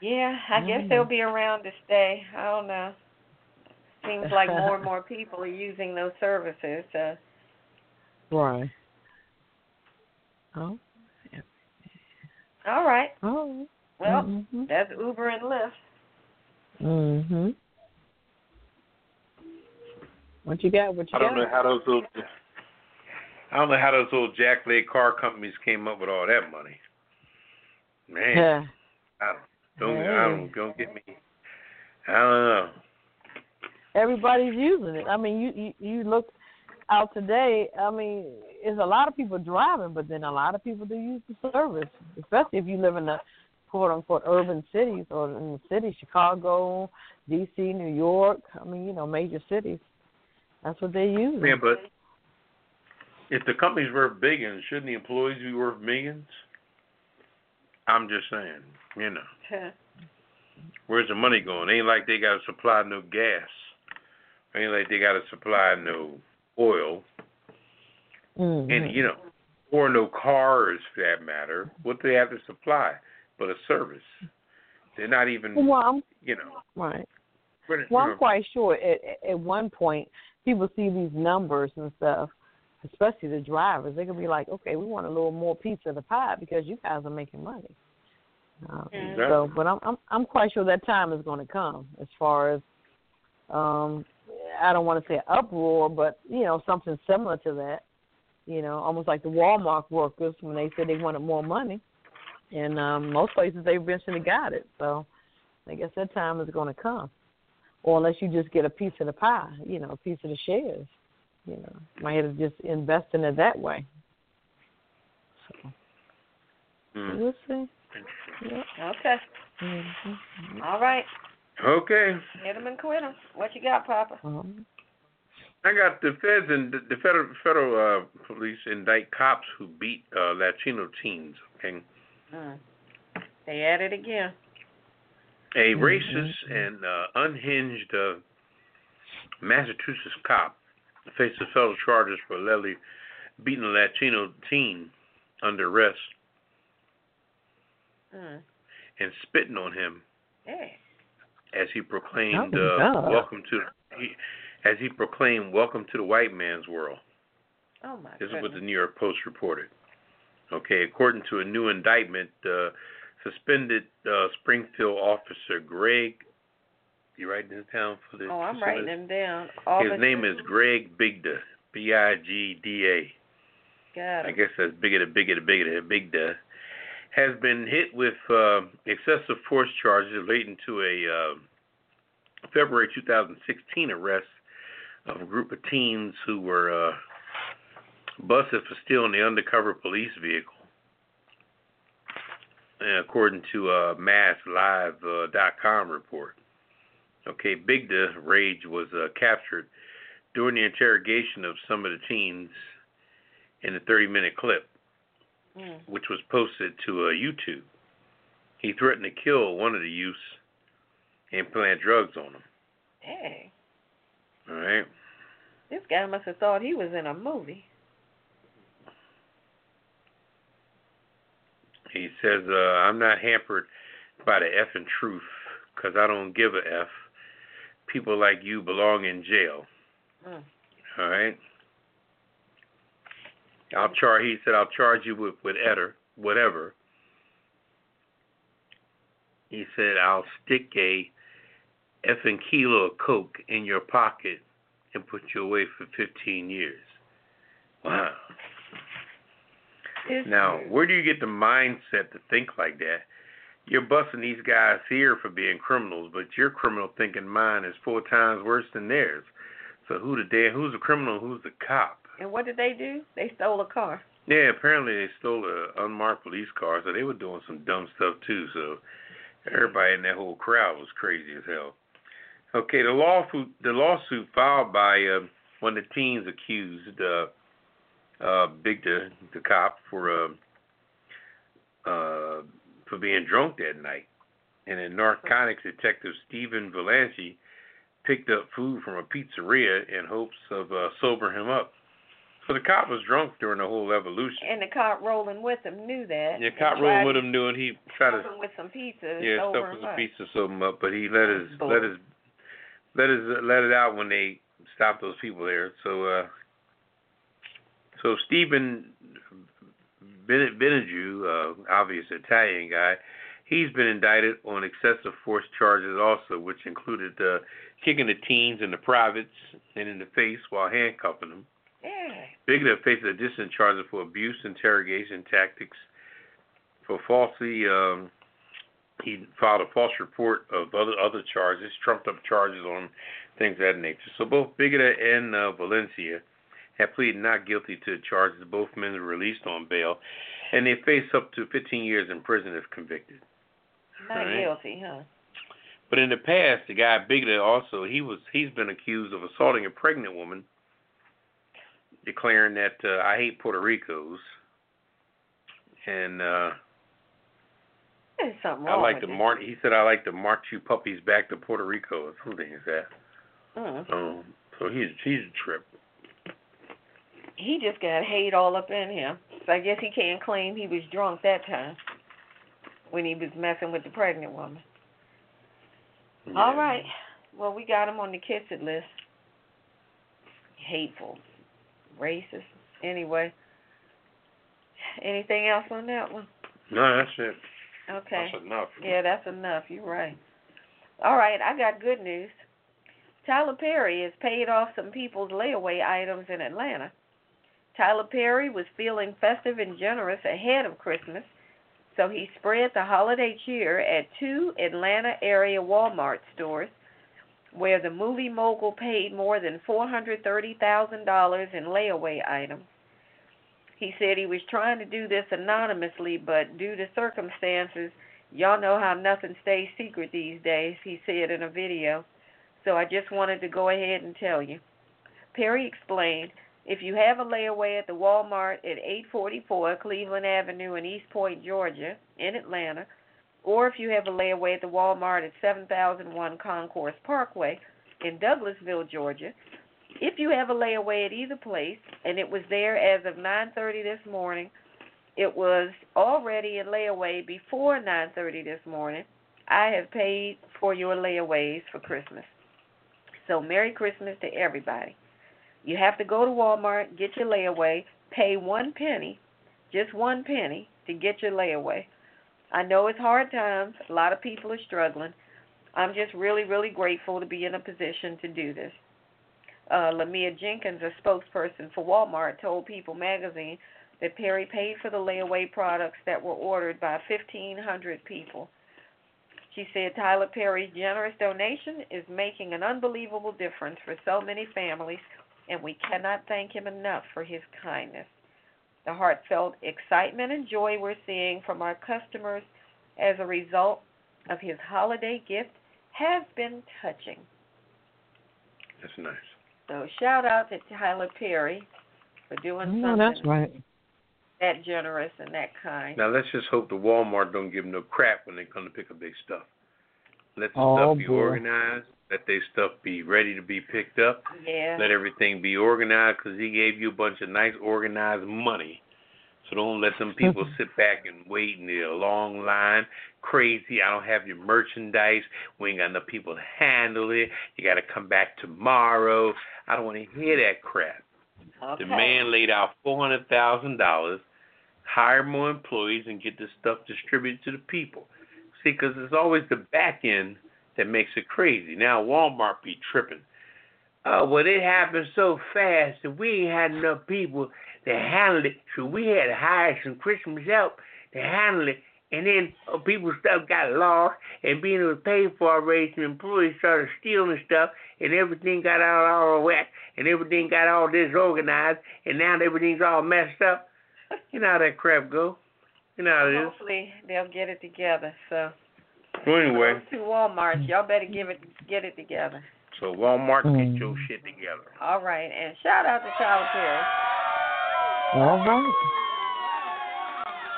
Yeah, I guess Mm. they'll be around to stay. I don't know. Seems like more and more people are using those services. So. Right. Oh. All right. Oh. Well, mm-hmm. that's Uber and Lyft. Mhm. What you got? What you got? I don't got? know how those little I don't know how those little jackleg car companies came up with all that money. Man, Yeah. I don't don't, Hey. I don't don't get me. I don't know. Everybody's using it. I mean, you you, you look out today. I mean, it's a lot of people driving, but then a lot of people do use the service, especially if you live in the quote unquote urban cities or in the city, Chicago, D.C., New York. I mean, you know, major cities. That's what they use. Yeah, but if the company's worth billions, shouldn't the employees be worth millions? I'm just saying, you know. Where's the money going? Ain't like they got to supply no gas. Ain't like they got to supply no oil, mm-hmm. and you know, or no cars for that matter. What do they have to supply but a service? They're not even, well, I'm, you know. right. Well, you I'm quite sure at, at one point people see these numbers and stuff, especially the drivers. They can be like, okay, we want a little more piece of the pie because you guys are making money. Uh, Exactly. So, but I'm I'm I'm quite sure that time is going to come. As far as, um, I don't want to say uproar, but you know something similar to that. You know, almost like the Walmart workers when they said they wanted more money, and um, most places they eventually got it. So, I guess that time is going to come or unless you just get a piece of the pie, you know, a piece of the shares. You know, might have just invest in it that way. So Mm. we'll see. Yep. Okay. Mm-hmm. All right. Okay. Hit 'em and quit 'em. What you got, Poppa? Um, I got the feds and the, the federal federal uh, police indict cops who beat uh, Latino teens. Okay, Mm. They at it again. a Mhm. racist and uh, unhinged uh, Massachusetts cop faces federal charges for allegedly beating a Latino teen under arrest Mm. and spitting on him as he proclaimed, uh, "Welcome to," he, as he proclaimed, "Welcome to the white man's world." Oh my! This goodness. is what the New York Post reported. Okay, according to a new indictment, uh, suspended uh, Springfield officer Greg. You writing this down for this? Oh, I'm writing him down. Officer, His name is Greg Bigda. B I G D A. Got it. I guess that's bigger the bigger the bigger the Bigda. Has been hit with uh, excessive force charges relating to a uh, February 2016 arrest of a group of teens who were uh, busted for stealing the undercover police vehicle. And according to a uh, MassLive.com uh, report. Okay, Bigda Rage was uh, captured during the interrogation of some of the teens in a 30 minute clip, mm. which was posted to uh, YouTube. He threatened to kill one of the youths and plant drugs on him. Hey. All right. This guy must have thought he was in a movie. He says, uh, I'm not hampered by the effing truth because I don't give a F. People like you belong in jail. Mm. All right. I'll charge. He said, "I'll charge you with whatever, whatever." He said, "I'll stick a effing kilo of coke in your pocket and put you away for 15 years." Wow. It's now, where do you get the mindset to think like that? You're busting these guys here for being criminals, but your criminal thinking mind is four times worse than theirs. So who the damn who's the criminal? Who's the cop? And what did they do? They stole a car. Yeah, apparently they stole a unmarked police car, so they were doing some dumb stuff too. So everybody in that whole crowd was crazy as hell. Okay, the lawsuit the lawsuit filed by uh, one of the teens accused uh, uh, Big the the cop for uh, uh, for being drunk that night, and then narcotics detective Stephen Valanci picked up food from a pizzeria in hopes of uh, sobering him up. So the cop was drunk during the whole evolution. And the cop rolling with him knew that. Yeah, cop rolling with him knew it. He tried to with some pizza. yeah stuff with some him. pizza sober him up, but he let his Boy. let his let his let it out when they stopped those people there. So uh so Stephen Benaju, uh, obvious Italian guy, he's been indicted on excessive force charges also, which included uh, kicking the teens in the privates and in the face while handcuffing them. Yeah. Bigda faces additional charges for abuse, interrogation tactics, for falsely. Um, he filed a false report of other other charges, trumped up charges on things of that nature. So both Bigida and uh, Valencia have pleaded not guilty to the charges. Both men were released on bail, and they face up to 15 years in prison if convicted. Not Right. guilty, huh? But in the past, the guy Bigida also he was he's been accused of assaulting a pregnant woman, declaring that uh, I hate Puerto Ricos, and uh, There's something I wrong like with to this. march. He said I like to march you puppies back to Puerto Rico or something like that. Mm. Um, so he's he's a trip. He just got hate all up in him. So I guess he can't claim he was drunk that time when he was messing with the pregnant woman. All Yeah. right. Well, we got him on the kiss it list. Hateful, racist. Anyway, anything else on that one? No, that's it. Okay. That's enough. Yeah, that's enough. You're right. All right, I got good news. Tyler Perry has paid off some people's layaway items in Atlanta. Tyler Perry was feeling festive and generous ahead of Christmas, so he spread the holiday cheer at two Atlanta area Walmart stores where the movie mogul paid more than $430,000 in layaway items. He said he was trying to do this anonymously, but due to circumstances, y'all know how nothing stays secret these days, he said in a video. So I just wanted to go ahead and tell you. Perry explained if you have a layaway at the Walmart at 844 Cleveland Avenue in East Point, Georgia, in Atlanta, or if you have a layaway at the Walmart at 7001 Concourse Parkway in Douglasville, Georgia, if you have a layaway at either place and it was there as of 9:30 this morning, it was already in layaway before 9:30 this morning. I have paid for your layaways for Christmas. So Merry Christmas to everybody. You have to go to Walmart, get your layaway, pay one penny, just one penny, to get your layaway. I know it's hard times. A lot of people are struggling. I'm just really, really grateful to be in a position to do this. Uh, Lamia Jenkins, a spokesperson for Walmart, told People magazine that Perry paid for the layaway products that were ordered by 1,500 people. She said Tyler Perry's generous donation is making an unbelievable difference for so many families, and we cannot thank him enough for his kindness. The heartfelt excitement and joy we're seeing from our customers as a result of his holiday gift has been touching. That's nice. So shout out to Tyler Perry for doing no, something that's right. that generous and that kind. Now let's just hope the Walmart don't give them no crap when they come to pick up their stuff. Let the Oh, stuff be boy. organized. Let their stuff be ready to be picked up. Yeah. Let everything be organized because he gave you a bunch of nice organized money. So don't let them people sit back and wait in the long line. Crazy. I don't have your merchandise. We ain't got enough people to handle it. You got to come back tomorrow. I don't want to hear that crap. Okay. The man laid out four hundred thousand dollars, hire more employees, and get this stuff distributed to the people. See, because it's always the back end that makes it crazy. Now Walmart be tripping. Oh, well, it happened so fast that we ain't had enough people to handle it, so we had to hire some Christmas help to handle it. And then uh, people's stuff got lost, and being able to pay for already, some employees started stealing stuff, and everything got out all whack, and everything got all disorganized, and now everything's all messed up. You know how that crap go. You know how it is. Hopefully they'll get it together. So So anyway, those two Walmarts, y'all better give it get it together. so Walmart, Mm. get your shit together. All right, and shout out to Tyler Perry. All right.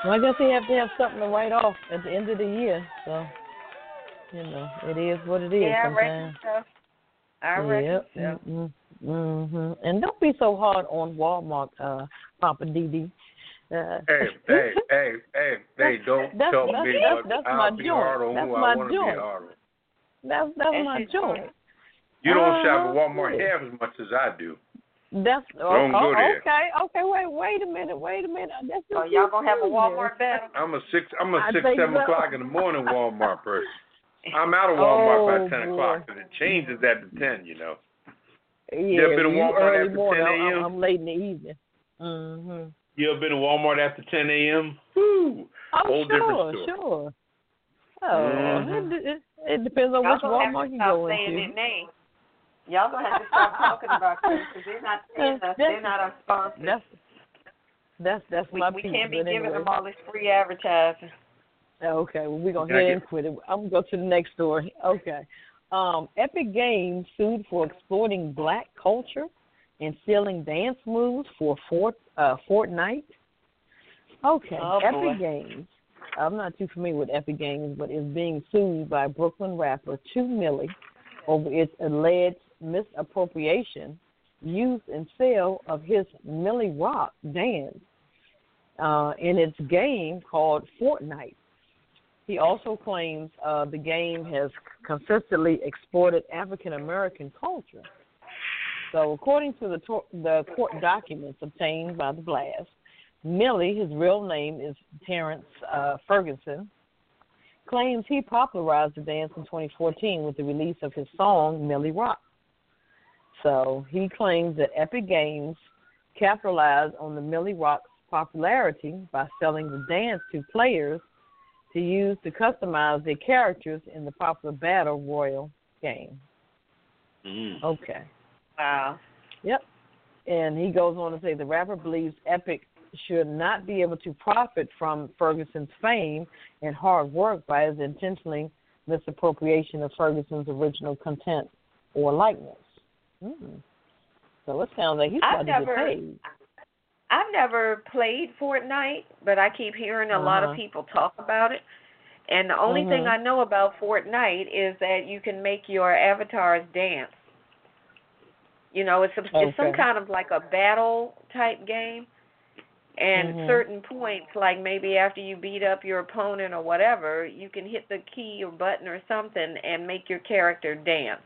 Well, I guess they have to have something to write off at the end of the year. So, you know, it is what it is yeah, I reckon so. I reckon yep. so. Mm-hmm. hmm And don't be so hard on Walmart, uh, Poppa DD. Uh, Hey, hey, hey, hey, hey, don't That's- tell that's- me that's- what that's I'll my be joint. hard on That's who my I want to be joint. hard on. that's that's That's my his joint. joint. You don't Uh-huh, shop at Walmart yeah. half as much as I do. That's oh, Don't go oh, there. okay, okay. Wait, wait a minute, wait a minute. That's So just y'all gonna have a Walmart battle? I'm a six. I'm a I six, seven so. o'clock in the morning Walmart person. I'm out of Walmart Oh, by ten boy. o'clock, and it changes after ten. You know. Yeah, You ever been to Walmart early after morning. 10 I'm, a.m.? I'm late in the evening. Mm Mhm. You ever been to Walmart after ten a.m.? Woo! Oh, Whole sure, different story. sure. Oh, Mhm. it, it, it depends on Y'all which gonna have Walmart to you stop go saying into. Y'all gonna have to stop talking about this because they're not paying us. They're not our sponsors. That's that's that's we my we people, can't be but giving anyway. them all this free advertising. Okay, well we're gonna Can head get- and quit it. I'm gonna go to the next story. Okay. Um, Epic Games sued for exploiting black culture and stealing dance moves for Fort uh, Fortnite. Okay, Oh, Epic boy. Games. I'm not too familiar with Epic Games, but is being sued by Brooklyn rapper Two Milly over its alleged misappropriation, use, and sale of his Milly Rock dance uh, in its game called Fortnite. He also claims uh, the game has consistently exploited African American culture. So, according to the, to- the court documents obtained by the blast, Milly, his real name is Terrence uh, Ferguson, claims he popularized the dance in 2014 with the release of his song Milly Rock. So he claims that Epic Games capitalized on the Milly Rock's popularity by selling the dance to players to use to customize their characters in the popular Battle Royale game. Mm. Okay. Wow. Yep. And he goes on to say the rapper believes Epic should not be able to profit from Ferguson's fame and hard work by his intentionally misappropriation of Ferguson's original content or likeness. Mm. So it sounds like he's about to get paid. I've never played Fortnite, but I keep hearing a lot of Uh-huh. people talk about it. And the only thing Mhm. I know about Fortnite is that you can make your avatars dance. You know, it's a, it's some kind of like a battle type game, And Mhm. certain points, like maybe after you beat up your opponent or whatever, you can hit the key or button or something and make your character dance.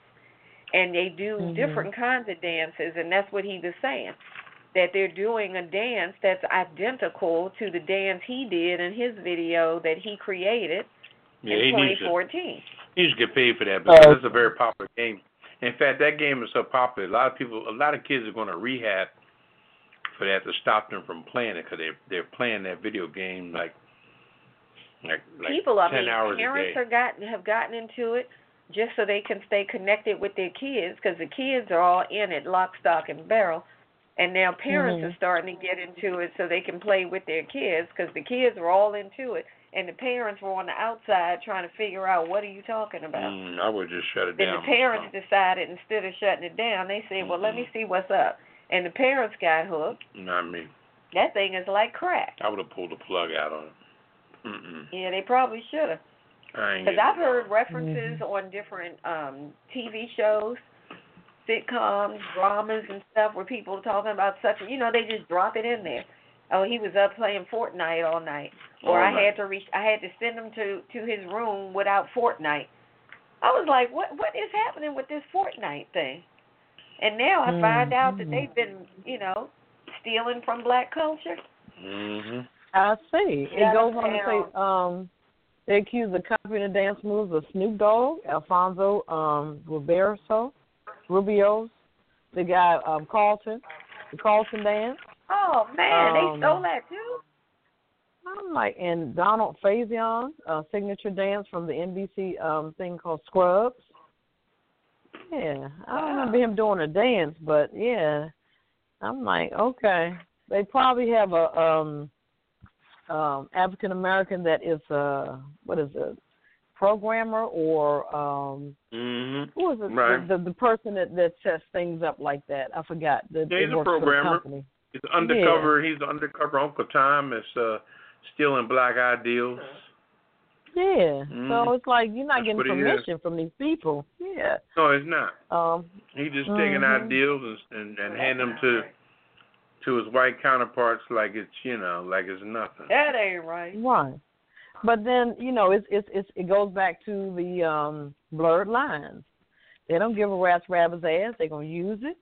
And they do Mhm. different kinds of dances, and that's what he was saying. That they're doing a dance that's identical to the dance he did in his video that he created Yeah, in he needs to 2014. he needs to get paid for that because Oh. it's a very popular game. In fact, that game is so popular. A lot of people, a lot of kids are going to rehab for that to stop them from playing it because they're they're playing that video game like like like people I ten mean hours parents a are day. gotten have gotten into it just so they can stay connected with their kids because the kids are all in it lock stock and barrel and now parents Mhm. are starting to get into it so they can play with their kids because the kids are all into it and the parents were on the outside trying to figure out what are you talking about Mm, I would just shut it then down. the parents decided instead of shutting it down they said well let me see what's up and the parents got hooked Not me. that thing is like crack I would have pulled the plug out on it. Mm-mm. yeah they probably should have I ain't Because I've heard involved. references on different um TV shows, sitcoms, dramas, and stuff where people are talking about such. You know, they just drop it in there. Oh, he was up playing Fortnite all night, or All I had to reach. I had to send him to to his room without Fortnite. I was like, what What is happening with this Fortnite thing? And now I find out that they've been, you know, stealing from black culture. Mhm. I see. It Shut goes on to say, um, they accuse the copying the dance moves of Snoop Dogg, Alfonso um, Ribeiro, Rubio's, the guy um, Carlton, the Carlton dance. Oh man, they Um, stole that too. I'm like, and Donald Faison, uh, signature dance from the NBC um, thing called Scrubs. Yeah, I don't remember him doing a dance, but yeah, I'm like, okay, they probably have a um, um, African American that is a what is it, programmer or um, Mhm. who is it? Right. The, the the person that that sets things up like that. I forgot. That Yeah, he's a the programmer. He's undercover. He's the undercover Uncle Tom. Is uh, stealing black ideals. Yeah. Mhm. So it's like you're not That's getting what he is. permission from these people. Yeah. No, it's not. Um. He just taking Mhm. ideals and and, and hand them to to his white counterparts like it's you know like it's nothing. That ain't right. Right. But then you know it's it's, it's it goes back to the um blurred lines. They don't give a rat's rabbit's ass. They're gonna use it,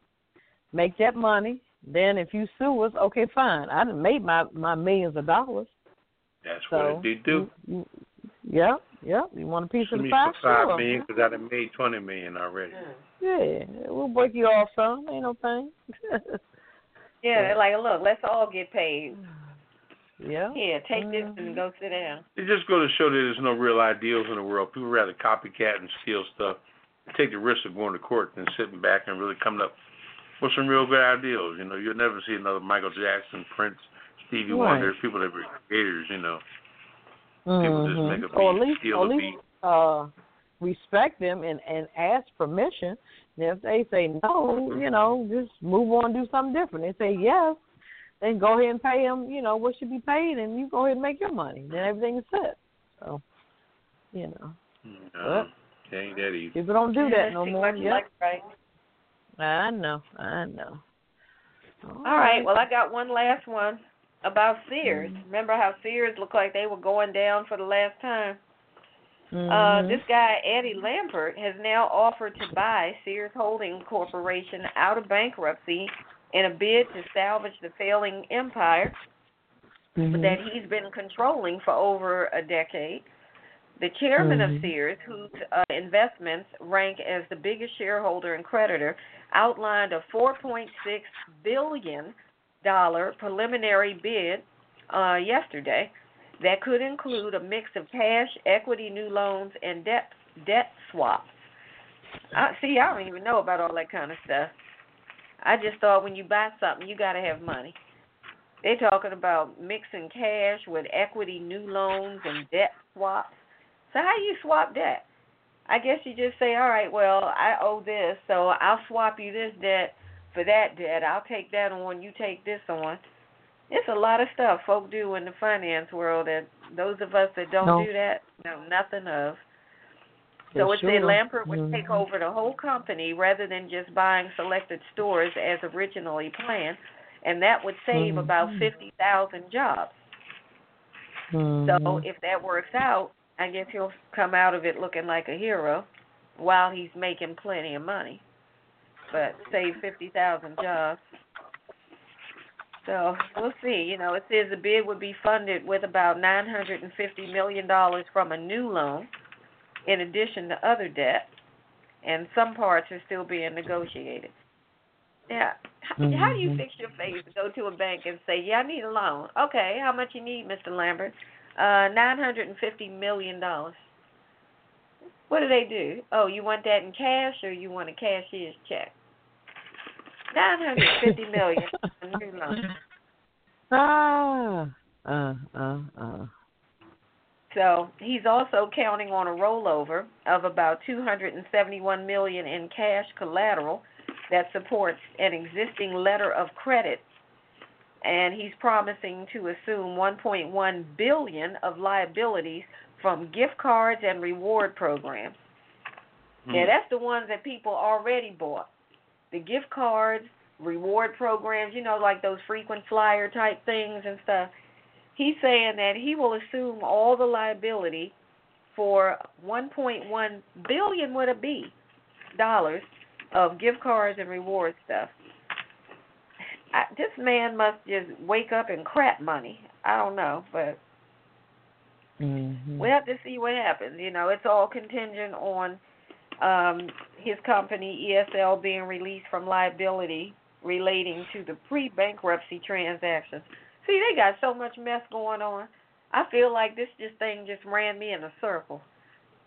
make that money. Then if you sue us, okay, fine. I done made my my millions of dollars. That's So what they do. You, you, yep, yep. You want a piece Sue of me the pie? for five Sure. million because I done made twenty million already. Yeah, we'll break you off some. Ain't no thing. Yeah, they're like, look, let's all get paid. yeah. Here, take this Mhm. and go sit down. It just goes to show that there's no real ideals in the world. People rather copycat and steal stuff, take the risk of going to court than sitting back and really coming up with some real good ideals. You know, you'll never see another Michael Jackson, Prince, Stevie Right. Wonder, people that were creators. You know, people just Mhm. make a beat, or at least, steal or a at least beat. uh, respect them and and ask permission. And if they say no, you know, just move on, do something different. They say yes, then go ahead and pay them. You know what should be paid, and you go ahead and make your money. Then everything is set. So, you know, No, it ain't that easy. people don't do that no more. Like Yep. like right. I know, I know. All right. Well, I got one last one about Sears. Remember how Sears looked like they were going down for the last time? Uh, Mhm. this guy Eddie Lampert has now offered to buy Sears Holding Corporation out of bankruptcy in a bid to salvage the failing empire Mhm. that he's been controlling for over a decade. The chairman of Sears, whose uh, investments rank as the biggest shareholder and creditor, outlined a 4.6 billion dollar preliminary bid uh, yesterday that could include a mix of cash, equity, new loans, and debt debt swaps. I, see, I don't even know about all that kind of stuff. I just thought when you buy something, you got to have money. They're talking about mixing cash with equity, new loans, and debt swaps. So how you swap debt? I guess you just say, all right, well, I owe this, so I'll swap you this debt for that debt. I'll take that on, you take this on. It's a lot of stuff folk do in the finance world that those of us that don't No. do that know nothing of. So For it said sure. Lampert would take Mhm. over the whole company rather than just buying selected stores as originally planned. and that would save mm-hmm. about fifty thousand jobs. Mm-hmm. So if that works out, I guess he'll come out of it looking like a hero, while he's making plenty of money. But save fifty thousand jobs. So we'll see. You know, it says the bid would be funded with about nine hundred and fifty million dollars from a new loan, in addition to other debt, and some parts are still being negotiated. Yeah. Mm-hmm. How do you fix your face to go to a bank and say, "Yeah, I need a loan." Okay, how much you need, Mr. Lampert? Uh, nine hundred and fifty million dollars. What do they do? Oh, you want that in cash or you want a cashier's check? Nine hundred fifty million new loan. Ah, uh, uh, uh. So he's also counting on a rollover of about 271 million in cash collateral that supports an existing letter of credit, and he's promising to assume 1.1 billion of liabilities from gift cards and reward programs. Hmm. Yeah, that's the ones that people already bought the gift cards, reward programs, you know, like those frequent flyer type things and stuff. He's saying that he will assume all the liability for 1.1 billion would it be dollars of gift cards and reward stuff. I, this man must just wake up and crap money. I don't know, but mm-hmm. we have to see what happens. You know, it's all contingent on um, his company ESL being released from liability relating to the pre-bankruptcy transactions. See, they got so much mess going on. I feel like this just thing just ran me in a circle.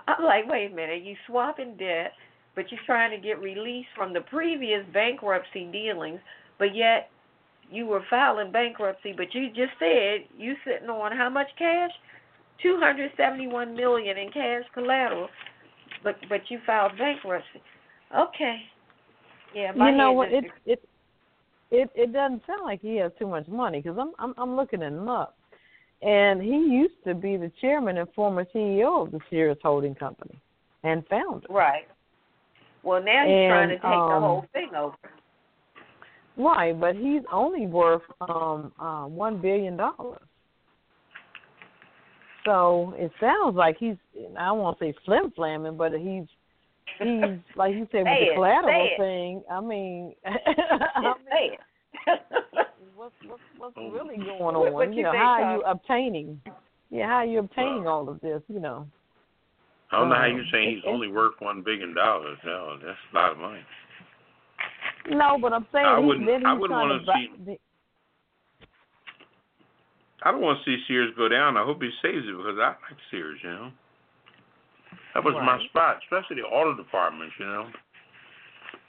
I'm like, wait a minute, you swapping debt, but you're trying to get released from the previous bankruptcy dealings, but yet you were filing bankruptcy, but you just said you sitting on how much cash? Two hundred seventy-one million in cash collateral but but you filed bankruptcy. Okay. Yeah, my. you know what? It it it it doesn't sound like he has too much money because I'm I'm I'm looking him up, and he used to be the chairman and former CEO of the Sears Holding Company, and founder. Right. Well, now he's and, trying to take um, the whole thing over. Right, but he's only worth um uh, one billion dollars. So it sounds like he's I won't say flim flamming, but he's he's like you said with the collateral thing. I mean, I mean what's what's what's really going on? What, you, know, how are you obtaining? Yeah, how are you obtaining well, all of this? You know. I don't know um, how you're saying he's only worth one billion dollars. No, that's a lot of money. No, but I'm saying I wouldn't. then he's I wouldn't want to see. I don't want to see Sears go down. I hope he saves it because I like Sears, you know. That was right. my spot, especially the auto departments, you know.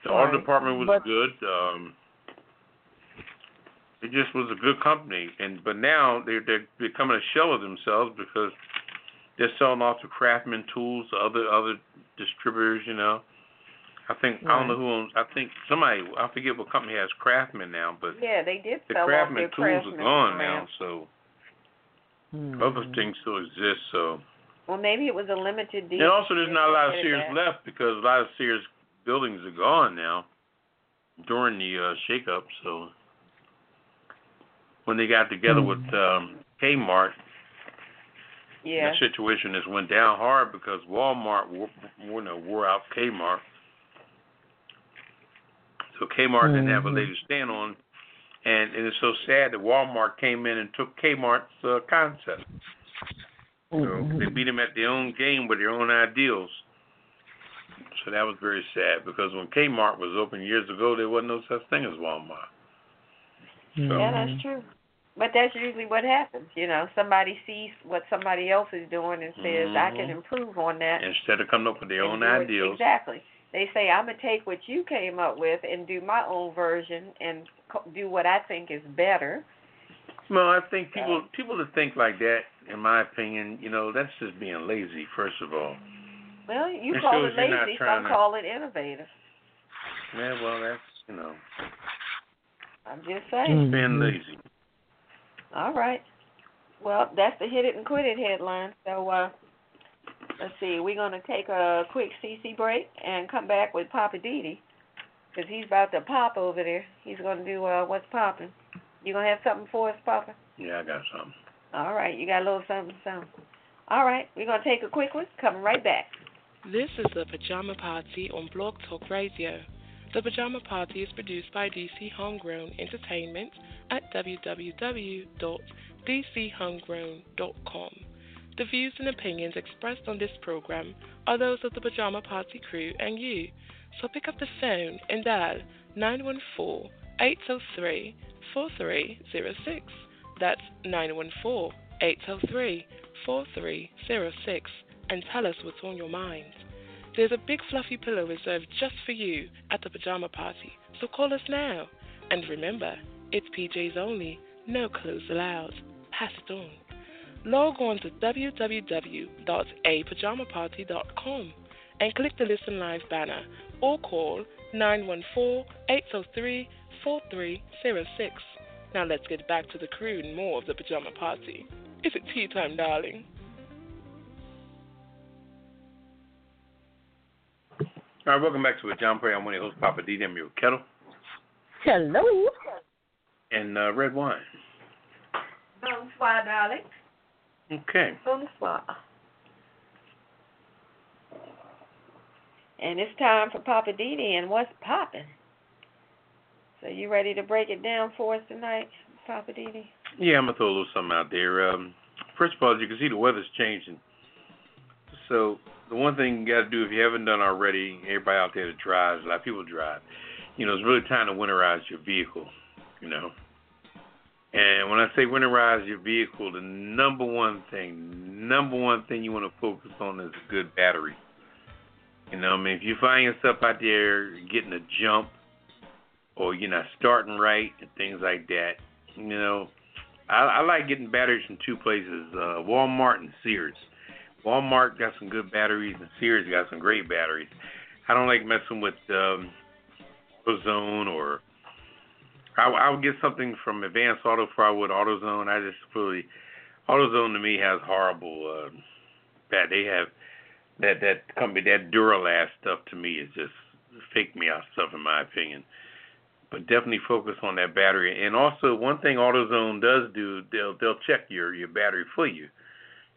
The right. auto department was but, good. Um it just was a good company and but now they're they're becoming a shell of themselves because they're selling off to Craftsman Tools, other other distributors, you know. I think right. I don't know who owns. I think somebody. I forget what company has Craftsman now, but yeah, they did the sell Craftsman off Tools Craftsman are gone brand. now. So Mm-hmm. Other things still exist, so. Well, maybe it was a limited deal. And also, there's not a lot of Sears that. left because a lot of Sears buildings are gone now during the uh, shakeup. So when they got together mm-hmm. with um, Kmart, yeah. the situation just went down hard because Walmart, wore, you know, wore out Kmart. So Kmart mm-hmm. didn't have a leg to stand on and, and it's so sad that Walmart came in and took Kmart's uh, concept. So mm-hmm. they beat them at their own game with their own ideals. So that was very sad because when Kmart was open years ago, there wasn't no such thing as Walmart. So, yeah, that's true. But that's usually what happens. You know, somebody sees what somebody else is doing and says, mm-hmm. "I can improve on that." Instead of coming up with their own ideals. Exactly. They say, "I'm gonna take what you came up with and do my own version and do what I think is better." Well, I think people people that think like that, in my opinion, you know, that's just being lazy. First of all. Well, you it call it lazy, some to... call it innovative. Yeah, well, that's you know. I'm just saying. Being lazy. All right. Well, that's the hit it and quit it headline. So uh let's see, we're gonna take a quick CC break and come back with Poppa DD. Because he's about to pop over there. He's going to do uh, what's popping. You going to have something for us, Poppa? Yeah, I got something. All right, you got a little something, something. All right, we're going to take a quick one. Coming right back. This is the Pajama Party on Blog Talk Radio. The Pajama Party is produced by DC Homegrown Entertainment at www.dchomegrown.com. The views and opinions expressed on this program are those of the Pajama Party crew and you. So pick up the phone and dial 914 803 4306. That's 914 803 4306 and tell us what's on your mind. There's a big fluffy pillow reserved just for you at the pajama party, so call us now. And remember, it's PJs only, no clothes allowed. Pass it on. Log on to www.apajamaparty.com and click the Listen Live banner or call 914 803 4306. Now let's get back to the crew and more of the pajama party. Is it tea time, darling? All right, welcome back to it. Jama Party. I'm one of your hosts, Papa D. Demi Ketel. Hello. And uh, Redwine. Bonsoir, darling. Okay. Bonsoir. And it's time for Poppa DD and what's popping. So you ready to break it down for us tonight, Poppa DD? Yeah, I'm gonna throw a little something out there. Um, first of all, as you can see, the weather's changing. So the one thing you got to do if you haven't done already, everybody out there that drives, a lot of people drive. You know, it's really time to winterize your vehicle. You know, and when I say winterize your vehicle, the number one thing, number one thing you want to focus on is a good battery. You know, I mean, if you find yourself out there getting a jump, or you're not starting right and things like that, you know, I, I like getting batteries from two places: uh, Walmart and Sears. Walmart got some good batteries, and Sears got some great batteries. I don't like messing with um, AutoZone or I, I would get something from Advanced Auto before I would AutoZone. I just really AutoZone to me has horrible uh, bad. They have that that company that Duralast stuff to me is just fake me out stuff in my opinion. But definitely focus on that battery. And also one thing AutoZone does do, they'll they'll check your your battery for you.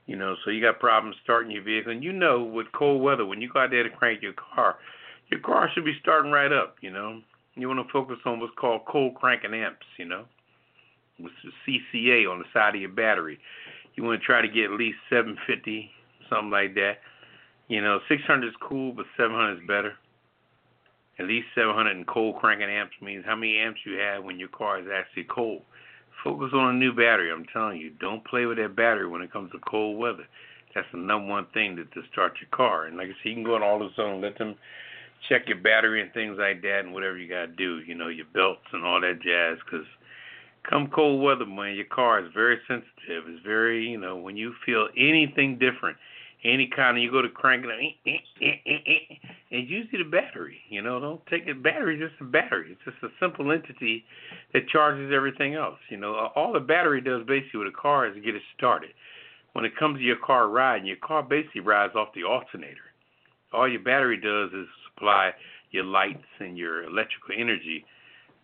You know, so you got problems starting your vehicle, and you know with cold weather when you go out there to crank your car, your car should be starting right up. You know, you want to focus on what's called cold cranking amps, you know, which is CCA on the side of your battery. You want to try to get at least 750, something like that. You know, 600 is cool, but 700 is better. At least 700 in cold cranking amps means how many amps you have when your car is actually cold. Focus on a new battery. I'm telling you, don't play with that battery when it comes to cold weather. That's the number one thing to, to start your car. And like I said, you can go on AutoZone, let them check your battery and things like that and whatever you got to do, you know, your belts and all that jazz. Because come cold weather, man, your car is very sensitive. It's very, you know, when you feel anything different, any kind of, you go to crank it, eh, eh, eh, usually the battery. You know, don't take it. Battery just a battery. It's just a simple entity that charges everything else. You know, all the battery does basically with a car is get it started. When it comes to your car riding, your car basically rides off the alternator. All your battery does is supply your lights and your electrical energy,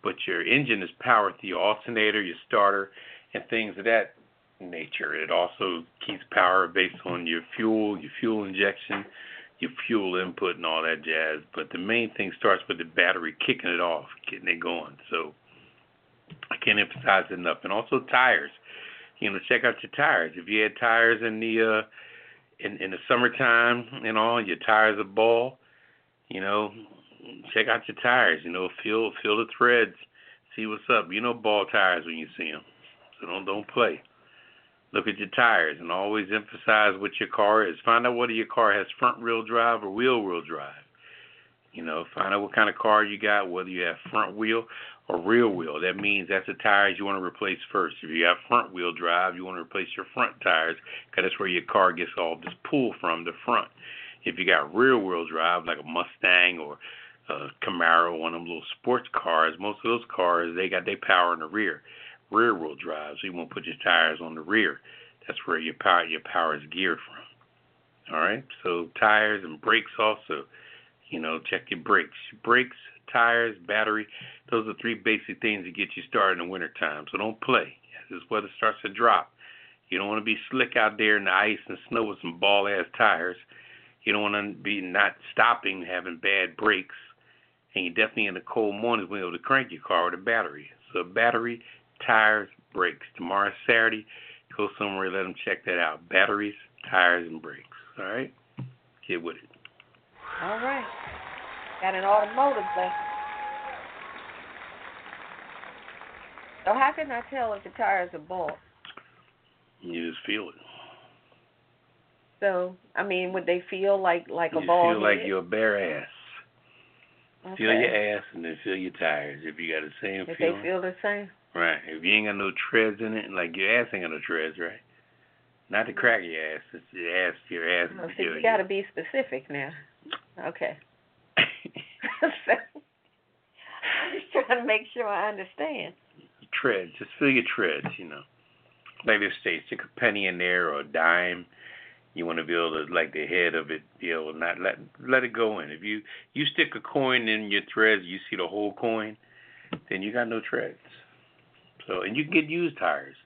but your engine is powered through your alternator, your starter, and things of that nature. It also keeps power based on your fuel, your fuel injection, your fuel input, and all that jazz. But the main thing starts with the battery kicking it off, getting it going. So I can't emphasize it enough. And also tires. You know, check out your tires. If you had tires in the uh in in the summertime and all, your tires are ball, you know, check out your tires. You know, feel feel the threads, see what's up. You know, ball tires when you see them, so don't don't play. Look at your tires and always emphasize what your car is. Find out whether your car has front wheel drive or wheel wheel drive. You know, find out what kind of car you got, whether you have front wheel or rear wheel. That means that's the tires you want to replace first. If you have front wheel drive, you want to replace your front tires because that's where your car gets all this pull from the front. If you got rear wheel drive, like a Mustang or a Camaro, one of them little sports cars, most of those cars they got their power in the rear, rear wheel drive. So you want to put your tires on the rear. That's where your power your power is geared from. All right. So tires and brakes also. You know, check your brakes. Brakes, tires, battery. Those are three basic things to get you started in the wintertime. So don't play. This weather starts to drop, you don't want to be slick out there in the ice and snow with some ball ass tires. You don't want to be not stopping, having bad brakes. And you definitely in the cold mornings when able to crank your car with a battery. So battery, tires, brakes. Tomorrow Saturday, go somewhere, let them check that out. Batteries, tires, and brakes. All right? Get with it. All right. Got an automotive lesson. So how can I tell if the tires are bald? You just feel it. So I mean, would they feel like like you a ball? feel like you're a bare ass. okay. Feel your ass and then feel your tires. If you got the same feeling. If feeling. they feel the same. Right. If you ain't got no treads in it, like your ass ain't got no treads, right? Not to crack your ass. It's your ass. Your ass. Oh, so you got to be specific now. Okay. so, I'm just trying to make sure I understand. treads. Just feel your treads. You know, like they say, stick a penny in there or a dime. You want to be able to, like the head of it, be able to not let let it go in. If you you stick a coin in your threads, you see the whole coin, then you got no treads. So, and you can get used tires.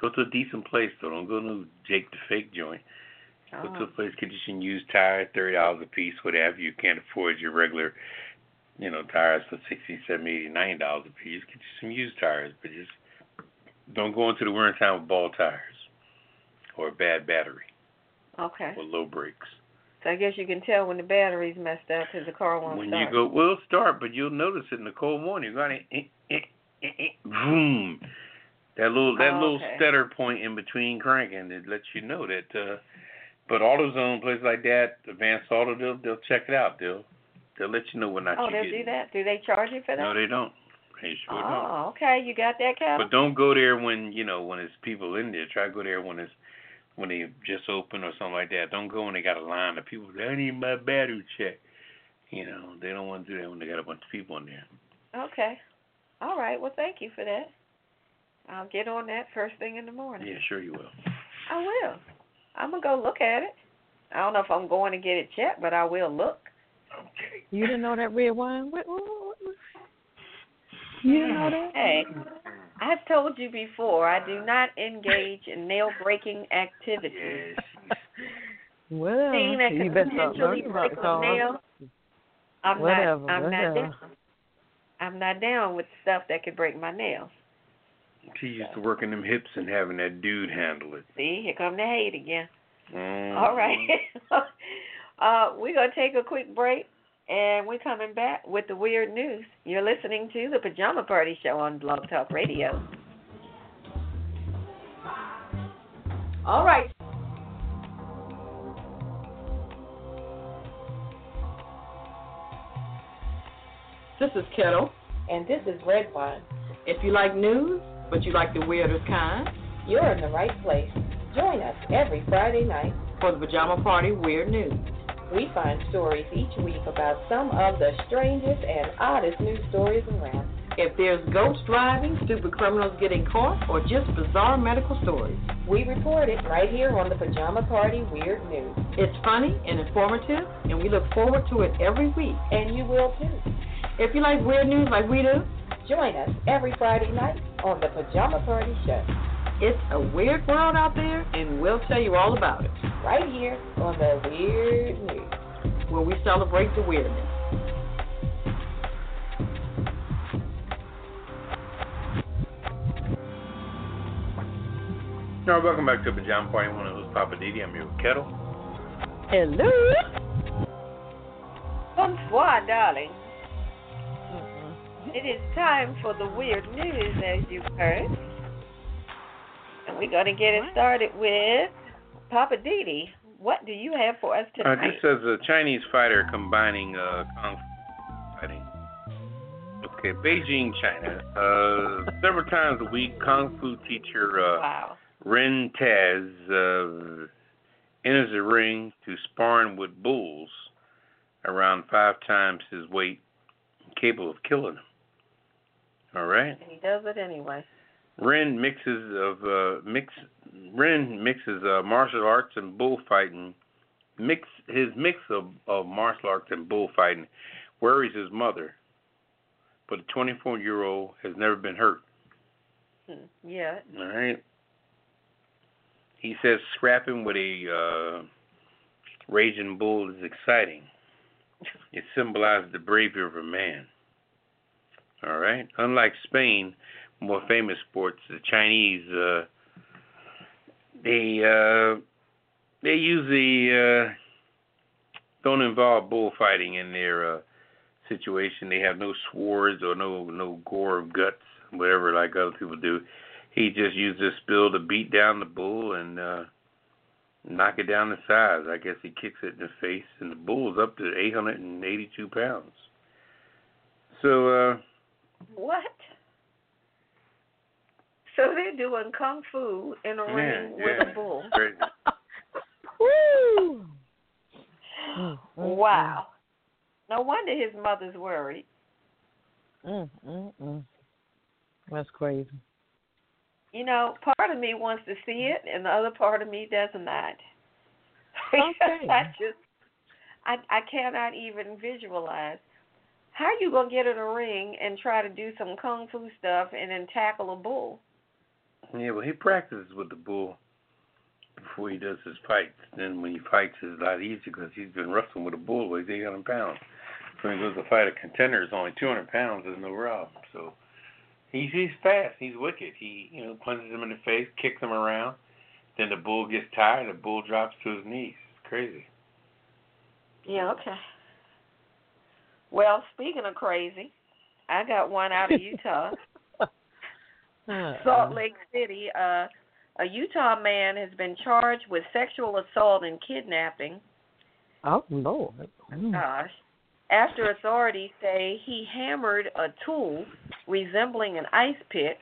Go to a decent place though. Don't go to Jake the Fake joint. Go to a Oh, place, get you some used tires, thirty dollars a piece, whatever. You can't afford your regular, you know, tires for sixty, seventy, eighty, ninety dollars a piece. Get you some used tires, but just don't go into the winter time with bald tires or a bad battery okay. or low brakes. So I guess you can tell when the battery's messed up because the car won't when start. you go, it'll start, but you'll notice it in the cold morning. You're to, eh, eh, boom. That little that Oh, little okay. stutter point in between cranking it lets you know that. uh But AutoZone, places like that, Advanced Auto, they'll they'll check it out. They'll they'll let you know when not oh, they'll getting. do that? Do they charge you for that? No, they don't. They sure don't. oh, okay. You got that, Cal? But don't go there when you know when there's people in there. Try to go there when it's when they just open or something like that. Don't go when they got a line of people. I need my battery check. You know they don't want to do that when they got a bunch of people in there. Okay. All right. Well, thank you for that. I'll get on that first thing in the morning. Yeah, sure you will. I will. I'm gonna go look at it. I don't know if I'm going to get it checked, but I will look. Okay. You didn't know that Redwine? What, what, what, what? You didn't know that? Hey, I've told you before, I do not engage in nail breaking activities. Yes. Well, Thing that you could better start potentially learning about break a nail. I'm Whatever, not. I'm not whatever. down. I'm not down with stuff that could break my nails. She used to working them hips and having that dude handle it. See, here come the hate again. Mm. All right. uh, we're going to take a quick break, and we're coming back with the weird news. You're listening to the Pajama Party Show on Blog Talk Radio. All right. This is Ketel. And this is Redwine. If you like news, but you like the weirdest kind, You're in the right place. Join us every Friday night. for the Pajama Party Weird News. We find stories each week about some of the strangest and oddest news stories around. If there's ghost driving, stupid criminals getting caught, or just bizarre medical stories, We report it right here on the Pajama Party Weird News. it's funny and informative, and we look forward to it every week. And you will too. If you like weird news like we do, Join us every Friday night on the Pajama Party Show. it's a weird world out there, and we'll tell you all about it, Right here on the Weird News. where we celebrate the weirdness. All right, welcome back to Pajama Party. One of those Poppa DD. I'm here with Ketel. Hello. Bonsoir, darling. It is time for the weird news, as you've heard. And we're going to get it started with Poppa DD. What do you have for us Uh, this says a Chinese fighter combining uh, kung fu fighting. Okay, Beijing, China. Uh, several times a week, kung fu teacher uh, wow. Ren Tao uh, enters the ring to sparring with bulls around five times his weight, capable of killing them. All right. And he does it anyway. Ren mixes of uh, mix. Ren mixes uh, martial arts and bullfighting mix his mix of, of martial arts and bullfighting worries his mother, but the 24 year old has never been hurt. Hmm. Yeah. All right. He says scrapping with a uh, raging bull is exciting. It symbolizes the bravery of a man. All right. Unlike Spain, more famous sports, the Chinese, uh, they uh, they usually uh, don't involve bullfighting in their uh, situation. They have no swords or no no gore of guts, whatever like other people do. He just used this bill to beat down the bull and uh, knock it down the size. I guess he kicks it in the face, and the bull's up to 882 pounds. So. uh What? So they're doing kung fu in a yeah, ring yeah. with a bull. Crazy. Woo! Mm, mm, Wow. No wonder his mother's worried. Mm, mm, mm. That's crazy. You know, part of me wants to see it, and the other part of me does not. Okay. I just, I, I cannot even visualize. How you gonna get in a ring and try to do some kung fu stuff and then tackle a bull? Yeah, well, he practices with the bull before he does his fights. Then when he fights, it's a lot easier because he's been wrestling with a bull weighs 800 pounds. So when he goes to fight a contender who's only 200 pounds, there's no problem. So he's he's fast. He's wicked. He you know punches him in the face, kicks him around. Then the bull gets tired. The bull drops to his knees. It's crazy. Yeah, okay. Well, speaking of crazy, I got one out of Utah. Salt Lake City, uh, a Utah man has been charged with sexual assault and kidnapping. Oh Lord. Mm. Gosh. After authorities say he hammered a tool resembling an ice pick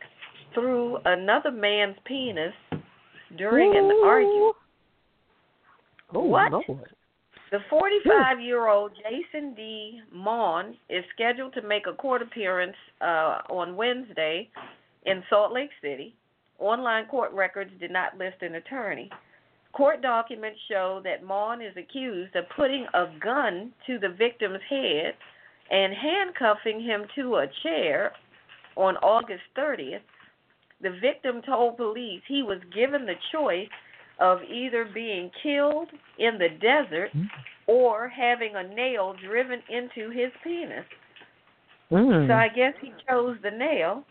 through another man's penis during an argument. Oh What? Lord. The 45 year old Jason D. Mon is scheduled to make a court appearance uh, on Wednesday in Salt Lake City. Online court records did not list an attorney. Court documents show that Mon is accused of putting a gun to the victim's head and handcuffing him to a chair on August 30th. The victim told police he was given the choice of either being killed in the desert or having a nail driven into his penis. Mm. So I guess he chose the nail.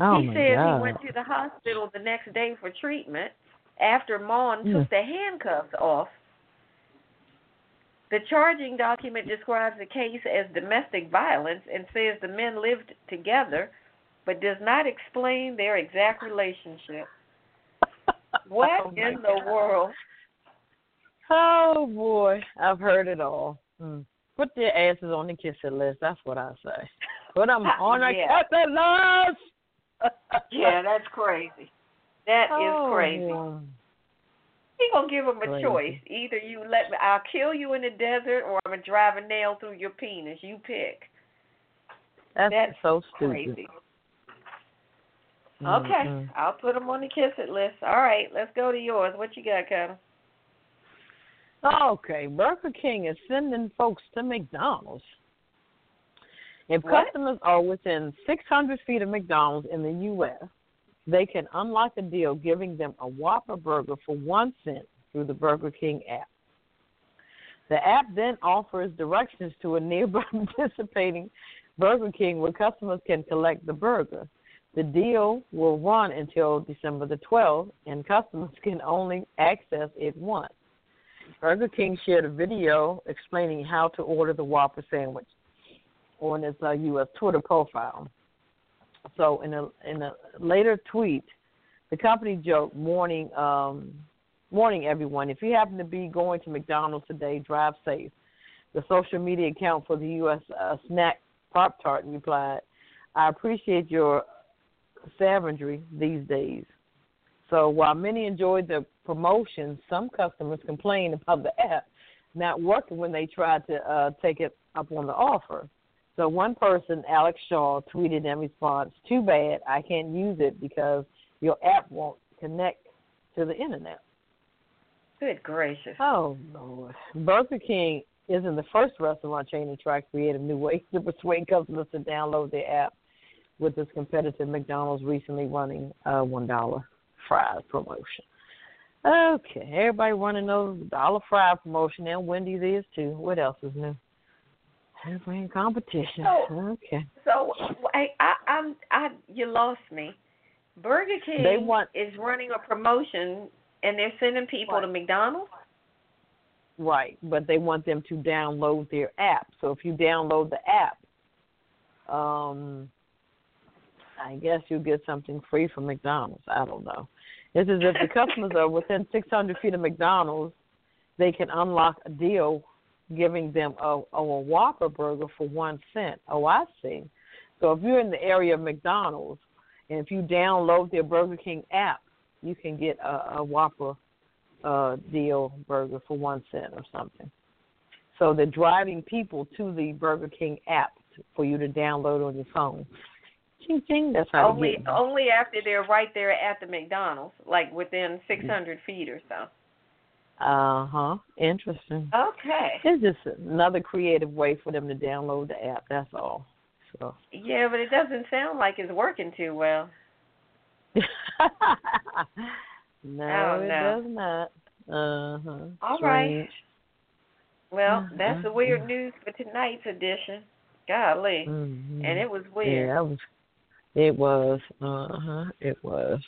oh he my says God. he went to the hospital the next day for treatment after Mon Mm. took the handcuffs off. The charging document describes the case as domestic violence and says the men lived together, but does not explain their exact relationship. What Oh, in the world? Oh boy, I've heard it all. Mm. Put their asses on the kissing list. That's what I say. Put them on the Yeah. kiss it list. Yeah, that's crazy. That is Oh, crazy. boy. He gonna give him a Crazy. choice. Either you let me, I'll kill you in the desert, or I'm gonna drive a nail through your penis. You pick. That's, That's so stupid. Crazy. Okay, Mm-mm. I'll put them on the kiss it list. All right, let's go to yours. What you got, Kevin? Okay, Burger King is sending folks to McDonald's. If What? customers are within 600 feet of McDonald's in the U.S., they can unlock a deal giving them a Whopper burger for one cent through the Burger King app. The app then offers directions to a nearby participating Burger King where customers can collect the burger. The deal will run until December the 12th, and customers can only access it once. Burger King shared a video explaining how to order the Whopper sandwich on its uh, U.S. Twitter profile. So, in a in a later tweet, the company joked, "Morning, um, warning everyone: if you happen to be going to McDonald's today, drive safe." The social media account for the U.S. Uh, snack Pop Tart replied, "I appreciate your savagery these days." So while many enjoyed the promotion, some customers complained about the app not working when they tried to uh, take it up on the offer. So one person, Alex Shaw, tweeted in response, "Too bad I can't use it because your app won't connect to the internet." Good gracious. Oh Lord. Burger King isn't the first restaurant chain to try creative new ways to persuade customers to download their app with this competitive McDonald's recently running a one dollar fries promotion. Okay, everybody running those dollar fry promotion and Wendy's is too. What else is new? Everybody in competition. So, okay. So I, I, I'm, I, you lost me. Burger King They want- is running a promotion, and they're sending people to McDonald's. Right, but they want them to download their app. So if you download the app, um, I guess you'll get something free from McDonald's. I don't know. This is if the customers are within 600 feet of McDonald's, they can unlock a deal giving them a, a Whopper burger for one cent. Oh, I see. So if you're in the area of McDonald's, and if you download their Burger King app, you can get a, a Whopper uh, deal burger for one cent or something. So they're driving people to the Burger King app for you to download on your phone. Ching ching. That's how Only, they get them. only after they're right there at the McDonald's, like within 600 feet or so. Uh huh. Interesting. Okay. It's just another creative way for them to download the app. That's all. So. Yeah, but it doesn't sound like it's working too well. no, it know. does not. Uh huh. All right. Well, that's the Mhm. weird news for tonight's edition. Golly. Mm-hmm. And it was weird. Yeah, that was. It was. Uh huh. It was.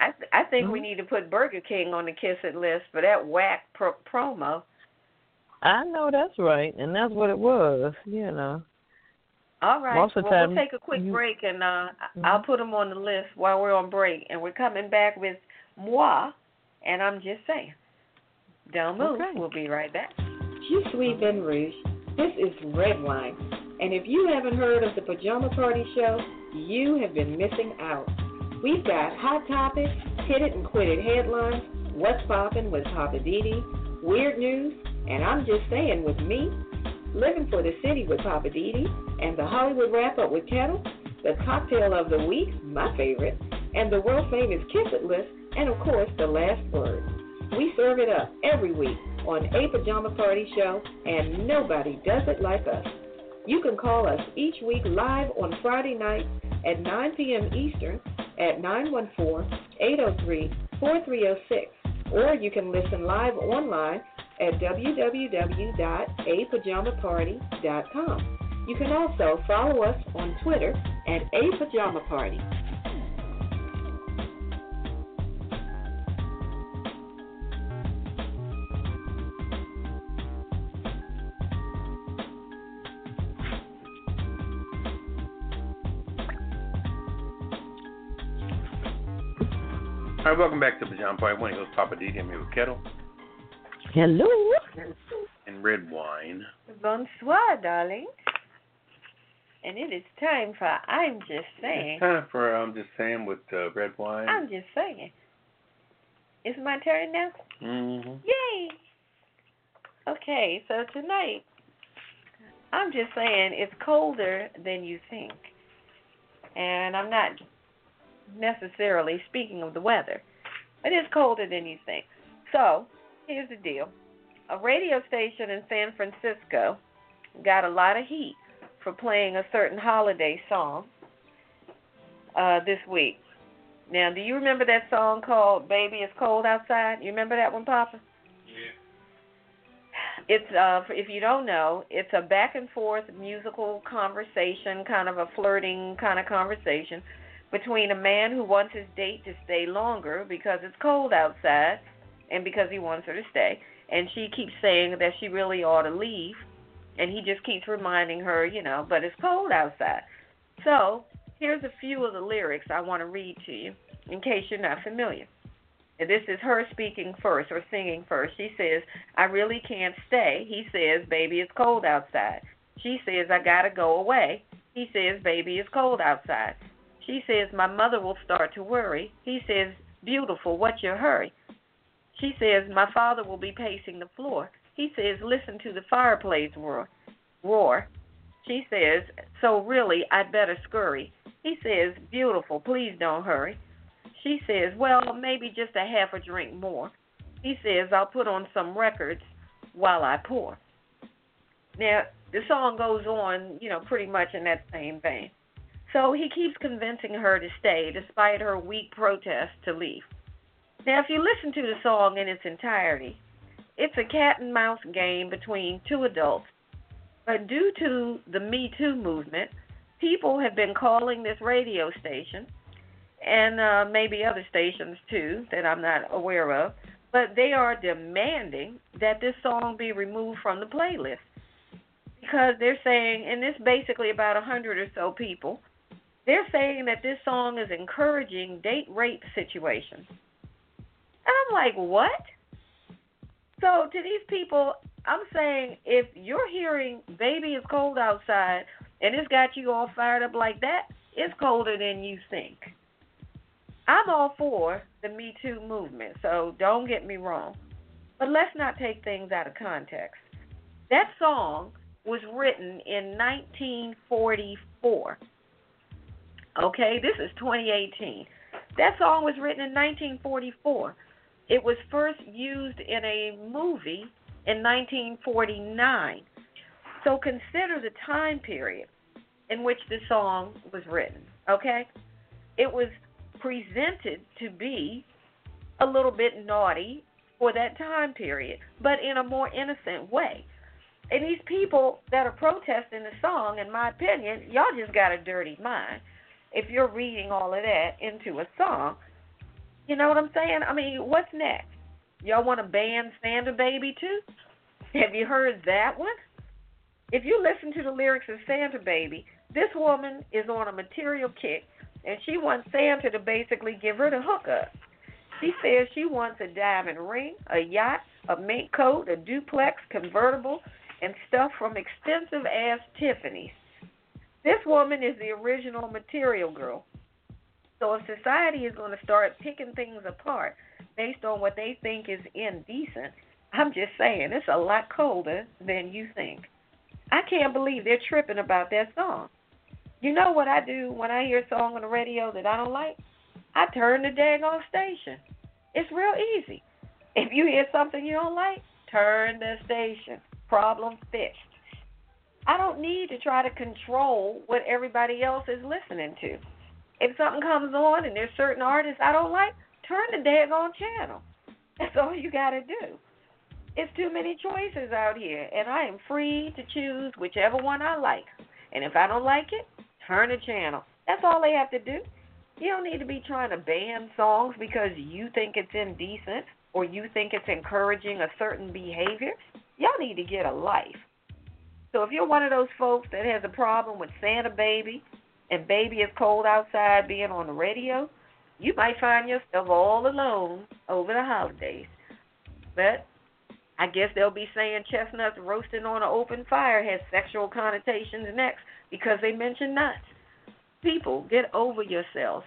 I th- I think Mm-hmm. we need to put Burger King on the kiss it list for that whack pro- promo. I know that's right, and that's what it was. You know. All right. Most of well, time we'll take a quick you- break, and uh, Mhm. I'll put them on the list while we're on break. And we're coming back with moi, and I'm just saying. Don't move. Okay. We'll be right back. Je suis Vin Rouge. This is Redwine. And if you haven't heard of the Pajama Party Show, you have been missing out. We've got hot topics, hit it and quit it headlines, what's poppin' with Poppa DD, weird news, and I'm just saying with me, living for the city with Poppa DD, and the Hollywood wrap up with Ketel, the cocktail of the week, my favorite, and the world famous Kiss It list, and of course the last word. We serve it up every week on A Pajama Party Show, and nobody does it like us. You can call us each week live on Friday nights at 9 p.m. Eastern at 914-803-4306, or you can listen live online at www.apajamaparty.com. You can also follow us on Twitter at A All right, welcome back to Pajama Party. One host Papa D. I'm here with Ketel Hello. and Redwine. Bonsoir, darling. And it is time for I'm just saying. It's time for I'm just saying with uh, Redwine. I'm just saying. It's my turn now. Mm-hmm. Yay! Okay, so tonight, I'm just saying it's colder than you think. And I'm not necessarily speaking of the weather, it's colder than you think. So, here's the deal a radio station in San Francisco got a lot of heat for playing a certain holiday song uh, this week. Now, do you remember that song called "Baby It's Cold Outside"? You remember that one, Poppa? Yeah. It's uh, if you don't know, it's a back and forth musical conversation, kind of a flirting kind of conversation between a man who wants his date to stay longer because it's cold outside, and because he wants her to stay, and she keeps saying that she really ought to leave, and he just keeps reminding her, you know, but it's cold outside. So here's a few of the lyrics I want to read to you in case you're not familiar. This is her speaking first or singing first. She says, I really can't stay. He says, Baby, it's cold outside. She says, I gotta go away. He says, Baby, it's cold outside. She says, My mother will start to worry. He says, Beautiful, what's your hurry? She says, My father will be pacing the floor. He says, Listen to the fireplace roar. roar. She says, So really, I'd better scurry. He says, Beautiful, please don't hurry. She says, Well, maybe just a half a drink more. he says, I'll put on some records while I pour. Now, the song goes on, you know, pretty much in that same vein. So he keeps convincing her to stay despite her weak protest to leave. Now, if you listen to the song in its entirety, it's a cat and mouse game between two adults. But due to the Me Too movement, people have been calling this radio station, and uh, maybe other stations too that I'm not aware of, but they are demanding that this song be removed from the playlist because they're saying, and this basically about a hundred or so people, they're saying that this song is encouraging date rape situations. And I'm like, what? So to these people, I'm saying if you're hearing "Baby It's Cold Outside" and it's got you all fired up like that, it's colder than you think. I'm all for the Me Too movement, so don't get me wrong. But let's not take things out of context. That song was written in 1944. Okay, this is 2018. That song was written in 1944. It was first used in a movie in 1949. So consider the time period in which the song was written. Okay? It was presented to be a little bit naughty for that time period, but in a more innocent way. And these people that are protesting the song, in my opinion, y'all just got a dirty mind if you're reading all of that into a song. You know what I'm saying? I mean, what's next? Y'all want to ban Santa Baby too? Have you heard that one? If you listen to the lyrics of Santa Baby, this woman is on a material kick and she wants Santa to basically give her the hookup. She says she wants a diamond ring, a yacht, a mink coat, a duplex convertible, and stuff from expensive ass Tiffany's. This woman is the original material girl. So if society is going to start picking things apart based on what they think is indecent, I'm just saying it's a lot colder than you think. I can't believe they're tripping about that song. You know what I do when I hear a song on the radio that I don't like? I turn the daggone station. It's real easy. If you hear something you don't like, turn the station problem fixed. I don't need to try to control what everybody else is listening to. If something comes on and there's certain artists I don't like, turn the daggone channel. That's all you got to do. It's too many choices out here, and I am free to choose whichever one I like. And if I don't like it, turn the channel. That's all they have to do. You don't need to be trying to ban songs because you think it's indecent or you think it's encouraging a certain behavior y'all need to get a life. So if you're one of those folks that has a problem with Santa Baby and Baby It's Cold Outside being on the radio, you might find yourself all alone over the holidays. But I guess they'll be saying chestnuts roasting on an open fire has sexual connotations next because they mention nuts. People, get over yourselves.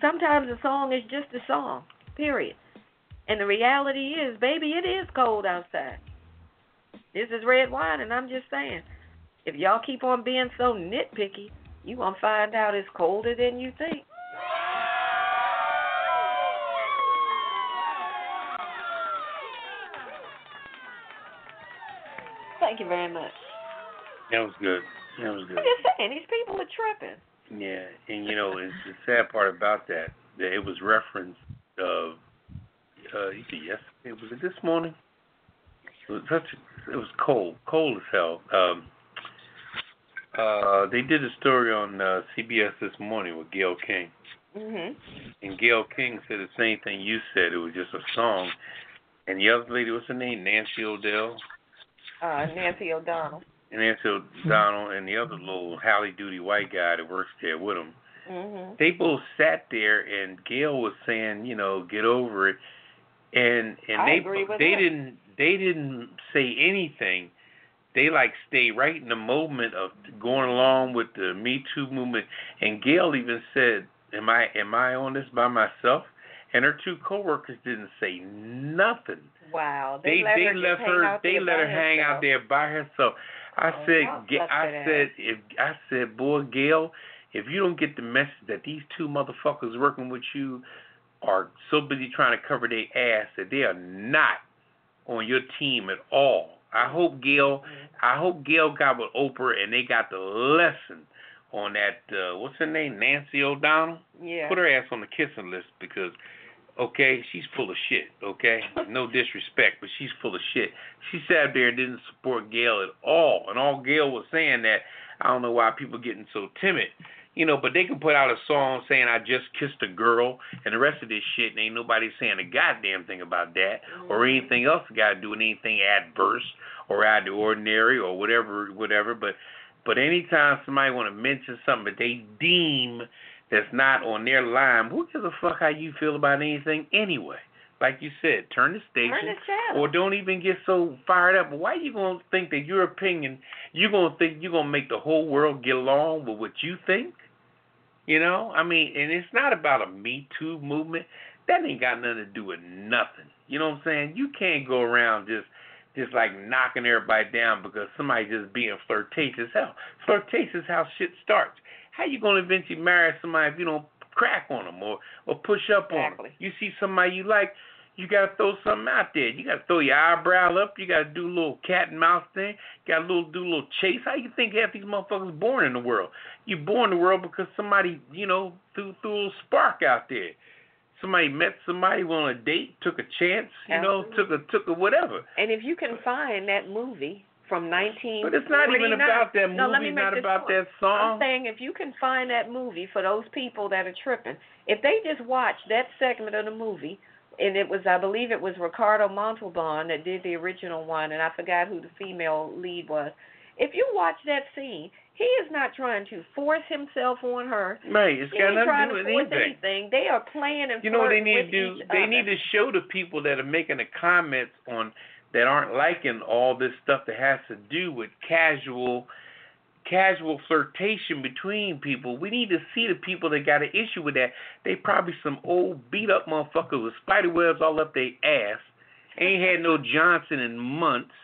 Sometimes a song is just a song, period. And the reality is, baby, it is cold outside. This is Redwine, and I'm just saying, if y'all keep on being so nitpicky, you gonna find out it's colder than you think. Thank you very much. That was good. That was good. I'm just saying, these people are tripping. Yeah, and you know, it's the sad part about that that it was referenced of uh, yesterday. Was it this morning? It was such it was cold, cold as hell. Um, uh, they did a story on uh, CBS this morning with Gayle King. Mhm. And Gayle King said the same thing you said. It was just a song. And the other lady, what's her name? Nancy O'Dell. Uh, Nancy O'Donnell. And Nancy O'Donnell and the other little Halle Duty white guy that works there with them. Mhm. They both sat there, and Gayle was saying, you know, get over it. And and I they they her. didn't they didn't say anything. They like stay right in the moment of going along with the Me Too movement. And Gayle even said, "Am I am I on this by myself?" And her two coworkers didn't say nothing. Wow. They let they her her they let her hang herself. out there by herself. I Oh, said, I said, if I said, boy, Gayle, if you don't get the message that these two motherfuckers working with you are so busy trying to cover their ass that they are not on your team at all. I hope Gayle, I hope Gayle got with Oprah and they got the lesson on that. Uh, what's her name? Nancy O'Donnell. Yeah. Put her ass on the kissing list because, okay, she's full of shit. Okay, no disrespect, but she's full of shit. She sat there and didn't support Gayle at all, and all Gayle was saying that I don't know why people getting so timid. You know, but they can put out a song saying I just kissed a girl and the rest of this shit and ain't nobody saying a goddamn thing about that or mm-hmm. anything else got to do with anything adverse or out of the ordinary or whatever whatever but but anytime somebody want to mention something that they deem that's not on their line, who gives a fuck how you feel about anything anyway? Like you said, turn the station Turn the or don't even get so fired up. Why you gonna think that your opinion you gonna think you gonna make the whole world get along with what you think? You know, I mean, and it's not about a Me Too movement. That ain't got nothing to do with nothing. You know what I'm saying? You can't go around just just like knocking everybody down because somebody just being flirtatious. Hell, flirtatious is how shit starts. How you gonna eventually marry somebody if you don't crack on them or or push up on them? You see somebody you like, you gotta throw something out there. You gotta throw your eyebrow up. You gotta do a little cat and mouse thing. You gotta little do a little chase. How you think half these motherfuckers born in the world? You born in the world because somebody you know threw threw a little spark out there. Somebody met somebody on a date, took a chance, you know, took a took a whatever. And if you can find that movie from 19. But it's not even about that No, let me movie, make not this about short. that song. I'm saying if you can find that movie for those people that are tripping, if they just watch that segment of the movie, and it was, I believe it was Ricardo Montalban that did the original one, and I forgot who the female lead was. If you watch that scene, he is not trying to force himself on her. Right, it's He got nothing to do with anything. anything. They are playing and You know what they need to do? They other. need to show the people that are making the comments on that aren't liking all this stuff that has to do with casual casual flirtation between people. We need to see the people that got an issue with that. They probably some old beat up motherfuckers with spider webs all up their ass. Ain't had no Johnson in months.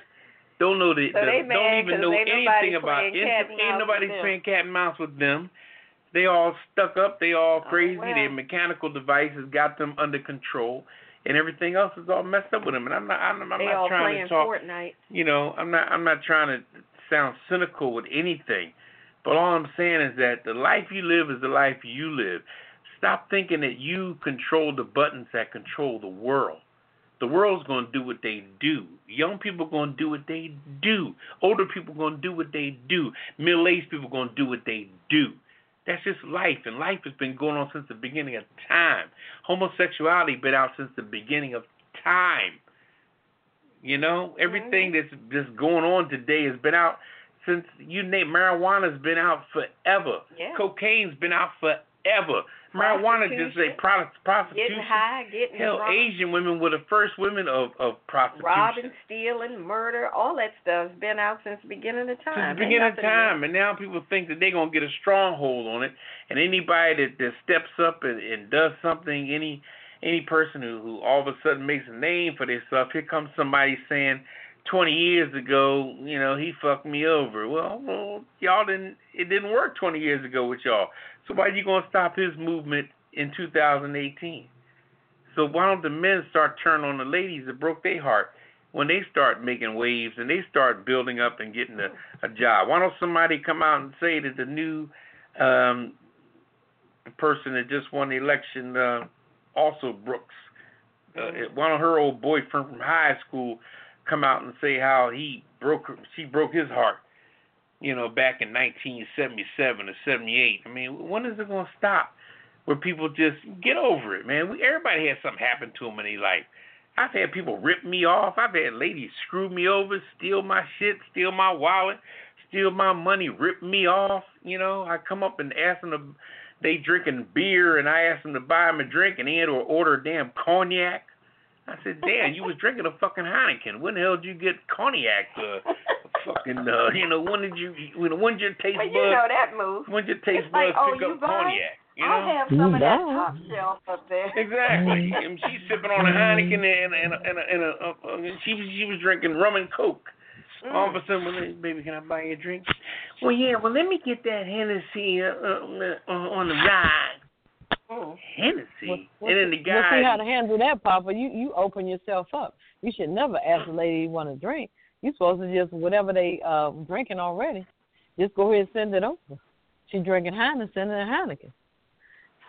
Don't know the, So the don't even know anything about it. Ain't nobody playing cat and mouse with them. They all stuck up. They all Oh, crazy. well. Their mechanical devices got them under control, and everything else is all messed up with them. And I'm not. I'm, I'm not trying to talk. Fortnite. You know, I'm not. I'm not trying to sound cynical with anything, but all I'm saying is that the life you live is the life you live. Stop thinking that you control the buttons that control the world. The world's going to do what they do. Young people going to do what they do. Older people going to do what they do. Middle-aged people going to do what they do. That's just life, and life has been going on since the beginning of time. Homosexuality been out since the beginning of time. You know, everything that's that's going on today has been out since you name marijuana's been out forever. Yeah. Cocaine's been out forever. Marijuana just a product prostitution. Getting high, getting Hell, drunk. Asian women were the first women of of prostitution. robbing, stealing, murder, all that stuff's been out since the beginning of time. Since the beginning of time, and now people think that they're gonna get a stronghold on it, and anybody that, that steps up and, and does something, any any person who, who all of a sudden makes a name for themselves, here comes somebody saying, 20 years ago, you know, he fucked me over. Well, well, y'all didn't. It didn't work 20 years ago with y'all. So why are you gonna stop his movement in 2018? So why don't the men start turning on the ladies that broke their heart when they start making waves and they start building up and getting a, a job? Why don't somebody come out and say that the new um, person that just won the election, uh, Alsobrooks, uh, why don't her old boyfriend from high school come out and say how he broke her, she broke his heart, you know, back in 1977 or 78? I mean, when is it going to stop? Where people just get over it, man. We, everybody has something happen to them in their life. I've had people rip me off. I've had ladies screw me over, steal my shit, steal my wallet, steal my money, rip me off. You know, I come up and ask them to, they drinking beer, and I asked them to buy them a drink, and they had to order a damn cognac. I said, damn, you was drinking a fucking Heineken. When the hell did you get cognac? Uh, fucking, uh, you know, when did you, when, when did your taste Well, you know that move. when did your taste It's like, buds oh, pick you up buy? cognac? You know? I'll have some of that top shelf up there. Exactly. and she's sipping on a Heineken and and and, and, and a, uh, uh, she was she was drinking rum and coke. All of a sudden, well, baby, can I buy you a drink? Well, yeah. Well, let me get that Hennessy uh, uh, uh, on the ride. Oh. Hennessy. Well, and then the guy. We'll see how to handle that, Poppa. You you open yourself up. You should never ask a lady you want to drink. You're supposed to just whatever they uh drinking already, just go ahead and send it over. She drinking Heineken, send her Heineken.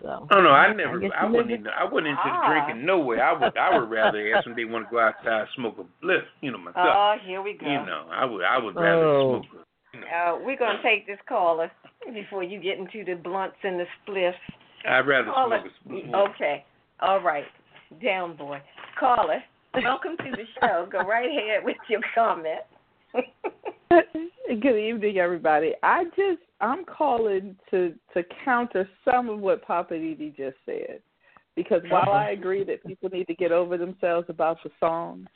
So. Oh no, I never. I, I, wouldn't. Even, I wouldn't into ah. drinking no way. I would. I would rather ask them they want to go outside smoke a bliff. You know myself. Oh, here we go. You know, I would. I would rather Oh. smoke. A, you know, Uh, we're gonna take this caller before you get into the blunts and the spliffs. I'd rather Caller. smoke a smoke. Okay. All right. Down boy. Caller. Welcome to the show. Go right ahead with your comment. Good evening, everybody. I just I'm calling to to counter some of what Poppa DD just said, because while I agree that people need to get over themselves about the songs,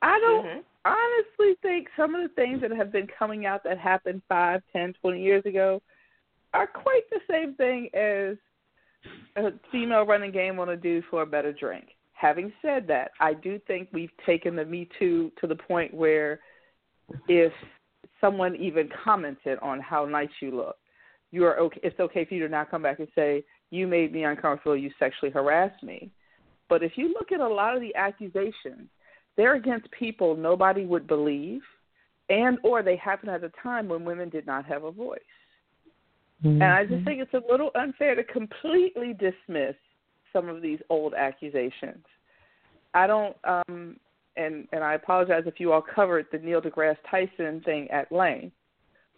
I don't Mhm. honestly think some of the things that have been coming out that happened five, ten, twenty years ago are quite the same thing as a female running game on a dude for a better drink. Having said that, I do think we've taken the Me Too to the point where if someone even commented on how nice you look, you are okay. It's okay for you to not come back and say you made me uncomfortable, you sexually harassed me. But if you look at a lot of the accusations, they're against people nobody would believe, and or they happen at a time when women did not have a voice. And I just think it's a little unfair to completely dismiss some of these old accusations. I don't um and and I apologize if you all covered the Neil deGrasse Tyson thing at length,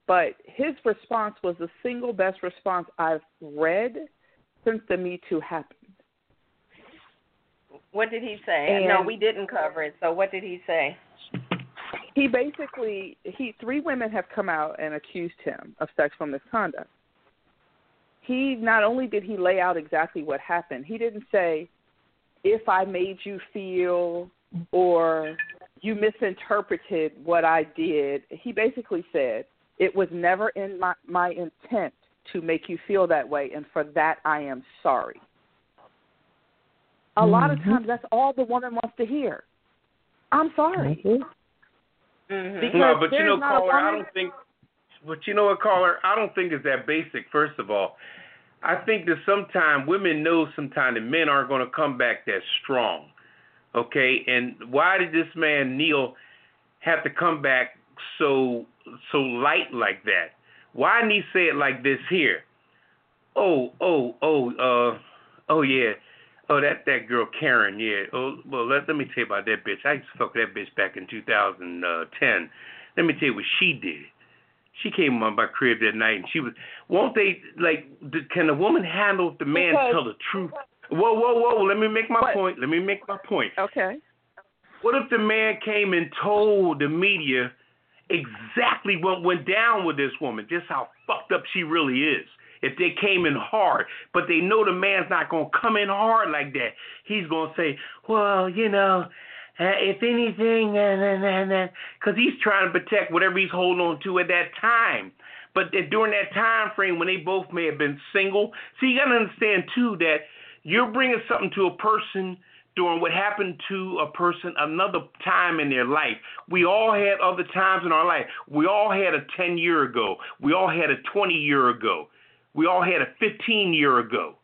but his response was the single best response I've read since the Me Too happened. what did he say? And- no, we didn't cover it. So what did he say? He basically he three women have come out and accused him of sexual misconduct. He not only did he lay out exactly what happened, he didn't say if I made you feel or you misinterpreted what I did. He basically said it was never in my my intent to make you feel that way and for that I am sorry. A lot of Mhm. times that's all the woman wants to hear. I'm sorry. Mhm. Because No, but you know, not caller, I don't think. But you know what, caller, I don't think it's that basic. First of all, I think that sometimes women know sometimes that men aren't going to come back that strong. Okay, and why did this man Neil have to come back so so light like that? Why didn't he say it like this here? Oh, oh, oh, uh, oh yeah. Oh, that that girl Karen, yeah. Oh, well, let let me tell you about that bitch. I used to fuck that bitch back in 2010. Let me tell you what she did. She came on my crib that night, and she was. Won't they like? Can a woman handle if the man Because- tell the truth? Whoa, whoa, whoa! Let me make my What? point. Let me make my point. Okay. What if the man came and told the media exactly what went down with this woman, just how fucked up she really is? If they came in hard, but they know the man's not gonna come in hard like that, he's gonna say, "Well, you know, uh, if anything, and then, and then, because he's trying to protect whatever he's holding on to at that time." But during that time frame when they both may have been single, see, you gotta understand too that you're bringing something to a person during what happened to a person another time in their life. We all had other times in our life. We all had a 10 year ago. We all had a 20 year ago. We all had a 15 year ago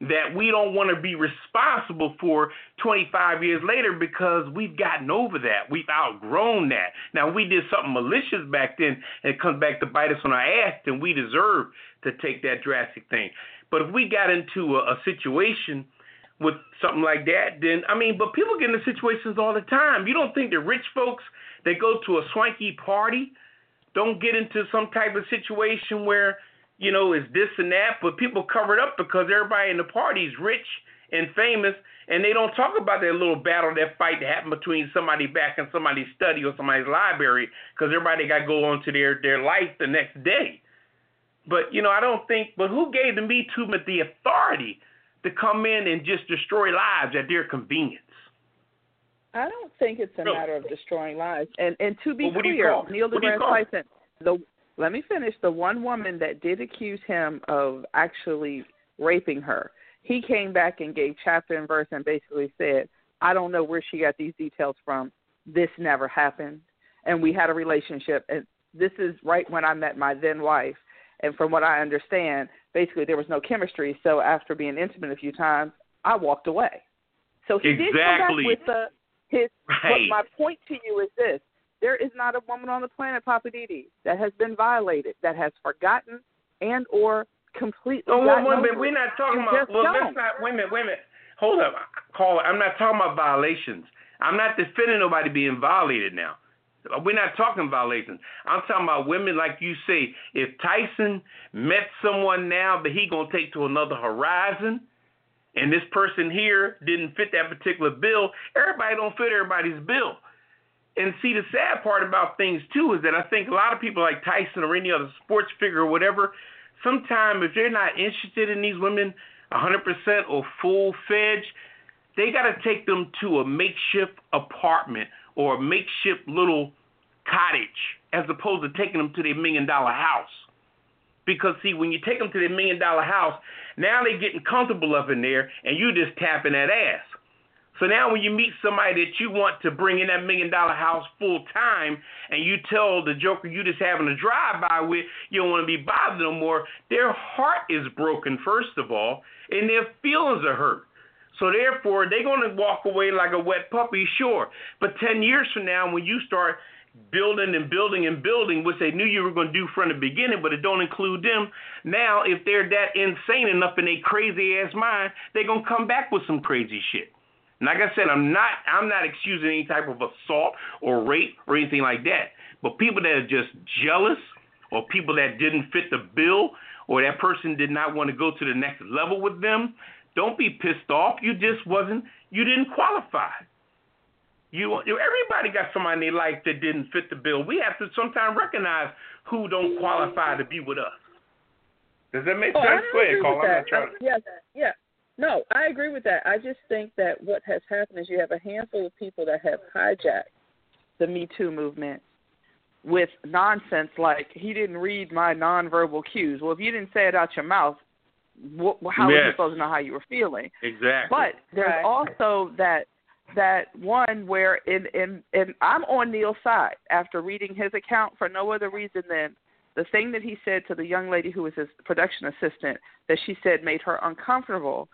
that we don't want to be responsible for 25 years later because we've gotten over that. We've outgrown that. Now, we did something malicious back then and it comes back to bite us on our ass, then we deserve to take that drastic thing. But if we got into a, a situation with something like that, then I mean, but people get into situations all the time. You don't think the rich folks that go to a swanky party don't get into some type of situation where you know it's this and that, but people cover it up because everybody in the party is rich and famous, and they don't talk about that little battle, that fight that happened between somebody back in somebody's study or somebody's library, because everybody got to go on to their their life the next day. But you know, I don't think. But who gave the Me Too the authority to come in and just destroy lives at their convenience? I don't think it's a matter of destroying lives. And and to be Well, what do you clear. Neil What do you deGrasse? Tyson, the let me finish. The one woman that did accuse him of actually raping her, he came back and gave chapter and verse and basically said, I don't know where she got these details from. This never happened. And we had a relationship and this is right when I met my then wife. And from what I understand, basically there was no chemistry. So after being intimate a few times, I walked away. So he exactly. did come back with the his. Right. But my point to you is this: there is not a woman on the planet, Poppa DD, that has been violated, that has forgotten and or completely. Oh, gotten wait a over minute. it. We're not talking about. Well, don't. let's not. Wait a minute. Wait a minute. Hold up, caller. I'm not talking about violations. I'm not defending nobody being violated now. We're not talking violations. I'm talking about women, like you say. If Tyson met someone now that he gonna take to another horizon, and this person here didn't fit that particular bill, everybody don't fit everybody's bill. And see, the sad part about things too is that I think a lot of people like Tyson or any other sports figure or whatever, sometimes if they're not interested in these women 100% or full fledged, they got to take them to a makeshift apartment or a makeshift little cottage as opposed to taking them to their million dollar house. Because see, when you take them to their million dollar house, now they're getting comfortable up in there, and you just tapping that ass. So now when you meet somebody that you want to bring in that million dollar house full time and you tell the joker you just having a drive by with you don't want to be bothered no more, their heart is broken first of all and their feelings are hurt. So therefore they're gonna walk away like a wet puppy, sure. But ten years from now when you start building and building and building, which they knew you were going to do from the beginning, but it don't include them. Now, if they're that insane enough in a crazy ass mind, they're gonna come back with some crazy shit. Like I said, I'm not I'm not excusing any type of assault or rape or anything like that. But people that are just jealous or people that didn't fit the bill or that person did not want to go to the next level with them, don't be pissed off. You just wasn't you didn't qualify. You everybody got somebody in their life that didn't fit the bill. We have to sometimes recognize who don't qualify to be with us. Does that make Oh, sense? I Go ahead, with I'm that. not trying. Yes, yeah. No, I agree with that. I just think that what has happened is you have a handful of people that have hijacked the Me Too movement with nonsense like he didn't read my nonverbal cues. Well, if you didn't say it out your mouth, wh- how was Yes. you supposed to know how you were feeling? Exactly. But there's Right. also that that one where in in and I'm on Neil's side after reading his account for no other reason than the thing that he said to the young lady who was his production assistant that she said made her uncomfortable.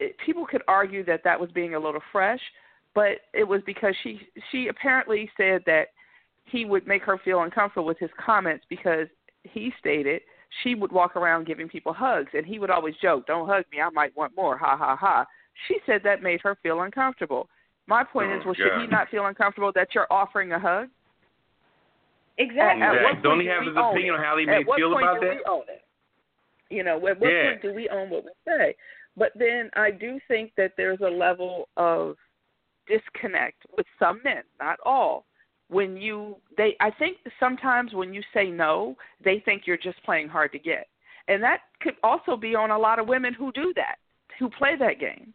It, people could argue that that was being a little fresh, but it was because she she apparently said that he would make her feel uncomfortable with his comments because he stated she would walk around giving people hugs and he would always joke, "Don't hug me, I might want more." Ha ha ha. She said that made her feel uncomfortable. My point Oh, is, well, should he not feel uncomfortable that you're offering a hug? Exactly. Oh, at what Exactly. Don't point he have we his opinion it? on how he At may what feel point about do that? we own it? You know, at what Yeah. point do we own what we say? But then I do think that there's a level of disconnect with some men, not all. When you they I think sometimes when you say no, they think you're just playing hard to get. And that could also be on a lot of women who do that, who play that game.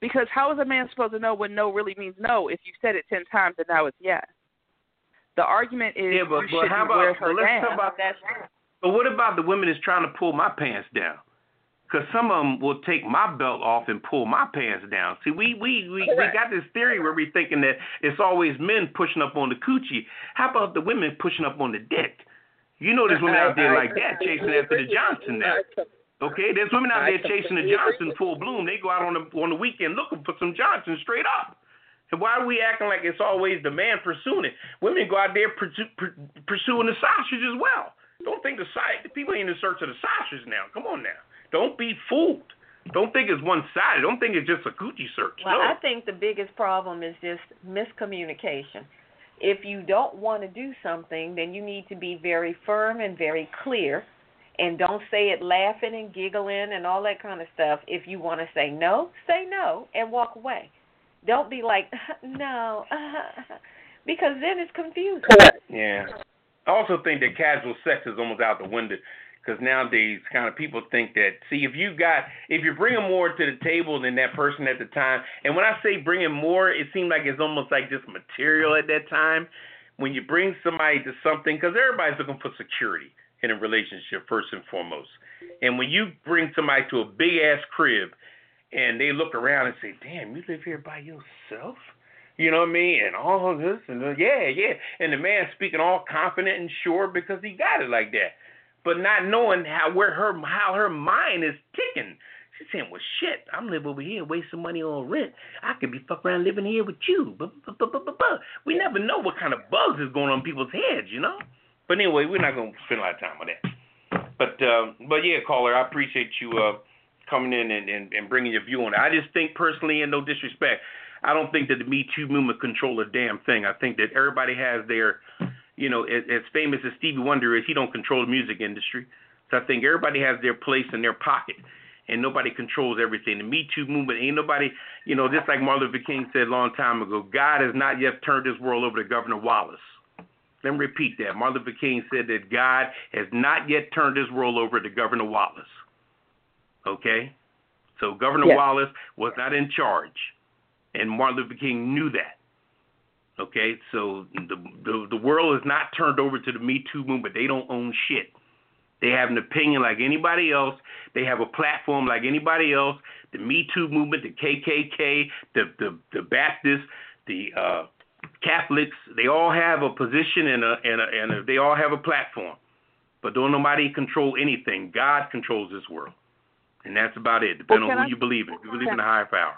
Because how is a man supposed to know when no really means no if you said it ten times and now it's yes? The argument is Yeah, but, you but shouldn't how wear about her well, let's down. talk about true. But what about the women that's trying to pull my pants down? Because some of them will take my belt off and pull my pants down. See, we we we, we got this theory where we thinking that it's always men pushing up on the coochie. How about the women pushing up on the dick? You know, there's women out there like that chasing after the agree with you. Johnson now. Okay, there's women out there chasing the Johnson full bloom. They go out on the on the weekend looking for some Johnson straight up. And why are we acting like it's always the man pursuing it? Women go out there pursue, pursuing the sausage as well. Don't think the the people ain't in search of the sausage now. Come on now. Don't be fooled. Don't think it's one sided. Don't think it's just a Gucci search. Well, no. I think the biggest problem is just miscommunication. If you don't want to do something, then you need to be very firm and very clear and don't say it laughing and giggling and all that kind of stuff. If you want to say no, say no and walk away. Don't be like, no, because then it's confusing. Yeah. I also think that casual sex is almost out the window because nowadays, kind of people think that. See, if you got, if you're bringing more to the table than that person at the time, and when I say bringing more, it seems like it's almost like just material at that time. When you bring somebody to something, because everybody's looking for security in a relationship first and foremost, and when you bring somebody to a big ass crib, and they look around and say, "Damn, you live here by yourself." You know what I mean? And all this, and uh, yeah, yeah. And the man speaking all confident and sure because he got it like that. But not knowing how where her how her mind is ticking. She's saying, "Well, shit, I'm living over here wasting money on rent. I could be fuck around living here with you." But, we never know what kind of bugs is going on people's heads, you know. But anyway, we're not gonna spend a lot of time on that. But uh, but yeah, caller, I appreciate you uh, coming in and, and, and bringing your view on it. I just think personally, and no disrespect, I don't think that the Me Too movement control a damn thing. I think that everybody has their, you know, as, as famous as Stevie Wonder is, he don't control the music industry. So I think everybody has their place in their pocket, and nobody controls everything. The Me Too movement ain't nobody, you know, just like Martin Luther King said a long time ago. God has not yet turned this world over to Governor Wallace. Let me repeat that. Martin Luther King said that God has not yet turned this world over to Governor Wallace. Okay? So Governor yes. Wallace was not in charge and Martin Luther King knew that. Okay, so the, the the world is not turned over to the Me Too movement. They don't own shit. They have an opinion like anybody else. They have a platform like anybody else. The Me Too movement, the KKK, the the, the Baptists, the uh, Catholics, they all have a position and a and a, and a, they all have a platform. But don't nobody control anything. God controls this world, and that's about it. Depending well, on who I, you believe in. If you believe in a higher power.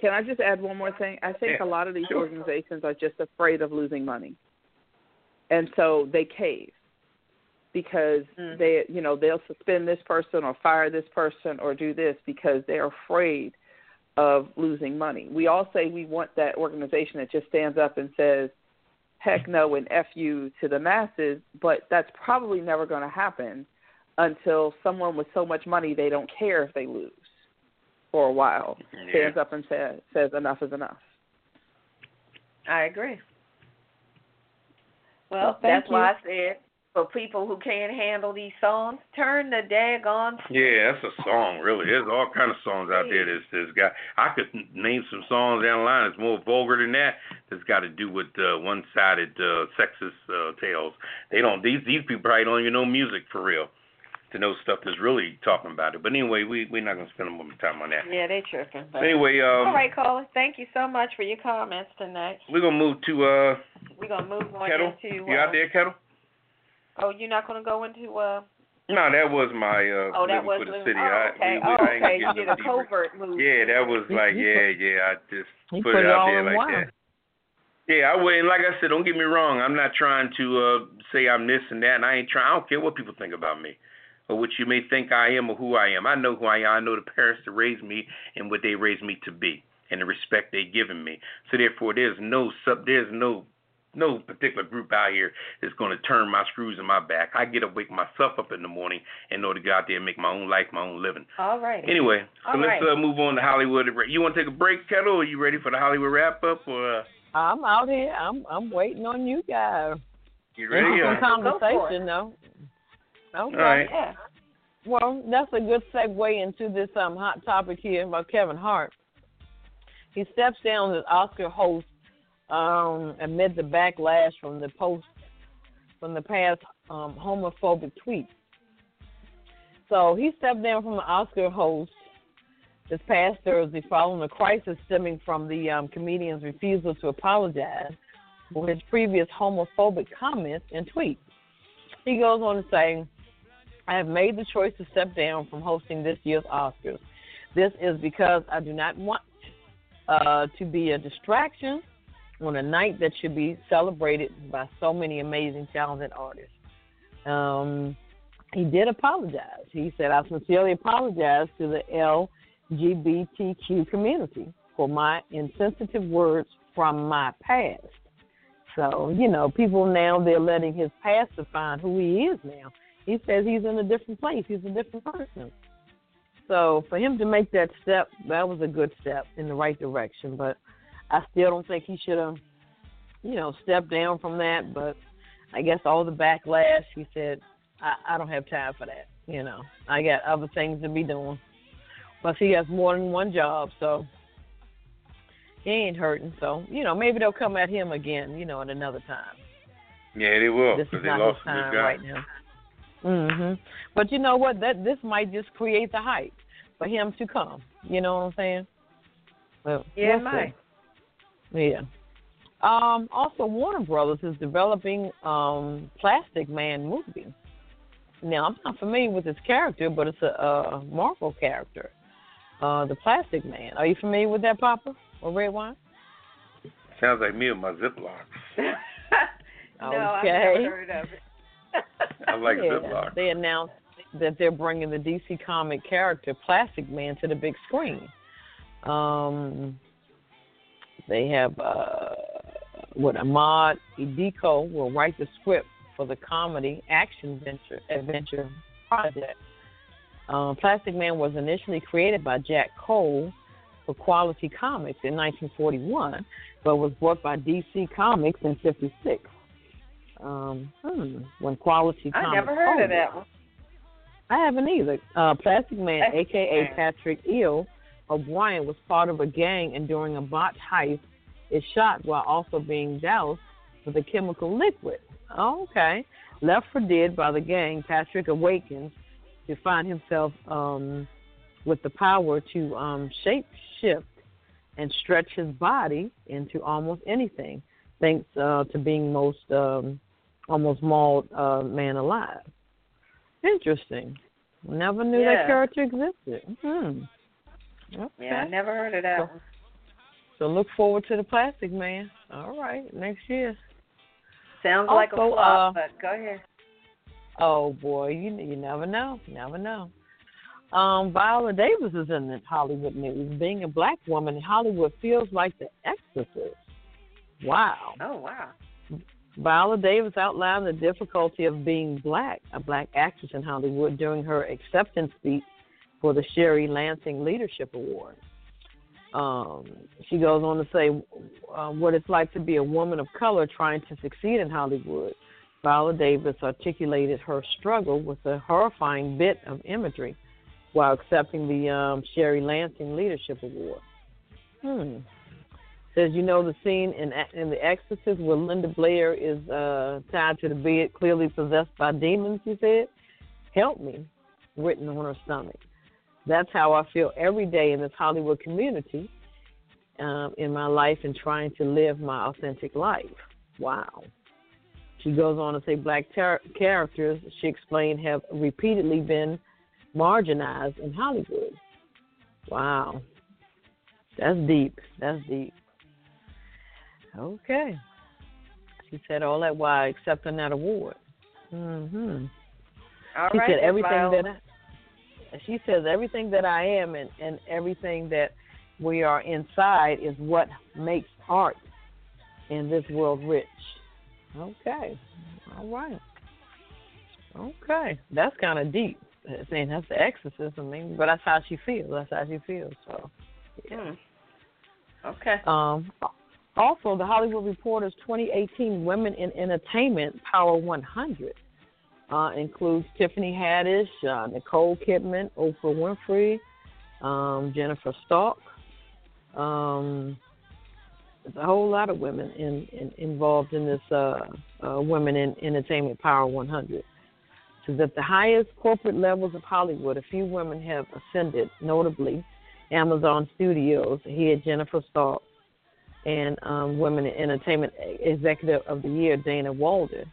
Can I just add one more thing? I think yeah, a lot of these sure. organizations are just afraid of losing money, and so they cave because mm. they, you know, they'll suspend this person or fire this person or do this because they're afraid of losing money. We all say we want that organization that just stands up and says, "Heck no" and "f you" to the masses, but that's probably never going to happen until someone with so much money they don't care if they lose for a while yeah. stands up and says says enough is enough. I agree. Well, well that's you. why I said for people who can't handle these songs, turn the daggone. Yeah, that's a song, really. There's all kind of songs out there. That's, that's got. I could name some songs down the line. It's more vulgar than that. That's got to do with uh, one-sided uh, sexist uh, tales. They don't. These these people probably don't even know music for real to know stuff that's really talking about it. But anyway, we we're not gonna spend a moment time on that. Yeah, they tripping. But anyway, um, all right, caller. Thank you so much for your comments tonight. We're gonna move to uh. We're gonna move on Ketel. into. You out there, Ketel? Oh, you're not gonna go into uh. No, that was my uh oh, that was for the city. Oh, okay. I, we, we, oh, I okay. You did a covert move. Yeah, that was like yeah, yeah. I just put, put it out there like one. that. Yeah, I would. And like I said, don't get me wrong. I'm not trying to uh say I'm this and that, and I ain't trying. I don't care what people think about me or what you may think I am or who I am. I know who I am. I know the parents that raised me and what they raised me to be and the respect they've given me. So therefore there's no sub there's no no particular group out here that's going to turn my screws in my back. I get up, wake myself up in the morning, and know to go out there and make my own life, my own living. All right. Anyway, so All let's right. uh, move on to Hollywood. You want to take a break, Ketel? Or are you ready for the Hollywood wrap up? Or uh... I'm out here. I'm I'm waiting on you guys. You ready? Interesting Uh, conversation, though. Okay. All right. Yeah. Well, that's a good segue into this um, hot topic here about Kevin Hart. He steps down as Oscar host um, amid the backlash from the post from the past um, homophobic tweets. So he stepped down from the Oscar host this past Thursday following a crisis stemming from the um, comedian's refusal to apologize for his previous homophobic comments and tweets. He goes on to say, I have made the choice to step down from hosting this year's Oscars. This is because I do not want uh, to be a distraction on a night that should be celebrated by so many amazing, talented artists. Um, he did apologize. He said, I sincerely apologize to the LGBTQ community for my insensitive words from my past. So, you know, people now, they're letting his past define who he is now. He says he's in a different place, he's a different person. So, for him to make that step, that was a good step in the right direction. But I still don't think he should have, you know, stepped down from that. But I guess all the backlash, he said, I, I don't have time for that. You know, I got other things to be doing. Plus, he has more than one job, so he ain't hurting. So, you know, maybe they'll come at him again, you know, at another time. Yeah, they will This is they not lost his time right now. Mhm. But you know what? That this might just create the hype for him to come. You know what I'm saying? Well, Yeah, it might. Yeah. Um, also, Warner Brothers is developing um, Plastic Man movie. Now I'm not familiar with his character, but it's a, a Marvel character, uh, the Plastic Man. Are you familiar with that, Poppa or Redwine? Sounds like me and my Ziplocs. no, okay. I've never heard of it. I like yeah, Ziplocs. They announced that they're bringing the DC comic character Plastic Man to the big screen. Um, they have uh, what Amanda Idoko will write the script for the comedy action venture adventure project. Uh, Plastic Man was initially created by Jack Cole for Quality Comics in 1941, but was bought by DC Comics in '56. Um, hmm, when Quality I never heard of that one. I haven't either. Uh, Plastic Man, Plastic aka Man. Patrick Eel O'Brien, was part of a gang and during a botched heist is shot while also being doused with a chemical liquid. Oh, okay. Left for dead by the gang, Patrick awakens to find himself um, with the power to um, shape shift and stretch his body into almost anything, thanks uh, to being most um, almost mauled a man alive. Interesting. Never knew Yeah. that character existed. Hmm. Okay. Yeah, I never heard of that So- one. So look forward to the Plastic Man. All right, next year. Sounds like a Also, flop, uh, but go ahead. Oh boy, you you never know, never know. Um, Viola Davis is in the Hollywood news. Being a black woman in Hollywood feels like the exorcist. Wow. Oh wow. Viola Davis outlined the difficulty of being black, a black actress in Hollywood, during her acceptance speech for the Sherry Lansing Leadership Award. Um, she goes on to say uh, what it's like to be a woman of color trying to succeed in Hollywood. Viola Davis articulated her struggle with a horrifying bit of imagery while accepting the um, Sherry Lansing Leadership Award. Hmm. Says you know the scene in in The Exorcist where Linda Blair is uh, tied to the bed, clearly possessed by demons. He said, "Help me," written on her stomach. That's how I feel every day in this Hollywood community, um, in my life, and trying to live my authentic life. Wow. She goes on to say black ter- characters, she explained, have repeatedly been marginalized in Hollywood. Wow. That's deep. That's deep. Okay. She said all that while accepting that award. Mm Mhm. All she right, said everything that I, she says everything that I am and, and everything that we are inside is what makes art in this world rich. Okay. All right. Okay. That's kind of deep. Saying that's the exorcism, maybe, but that's how she feels. That's how she feels. So, Hmm. Okay. um, also, the Hollywood Reporter's 2018 Women in Entertainment Power 100 uh, includes Tiffany Haddish, uh, Nicole Kidman, Oprah Winfrey, um, Jennifer Salke. Um, there's a whole lot of women in, in, involved in this uh, uh, Women in Entertainment Power 100. So that the highest corporate levels of Hollywood, a few women have ascended, notably Amazon Studios Here, Jennifer Salke and um, Women in Entertainment Executive of the Year Dana Walden,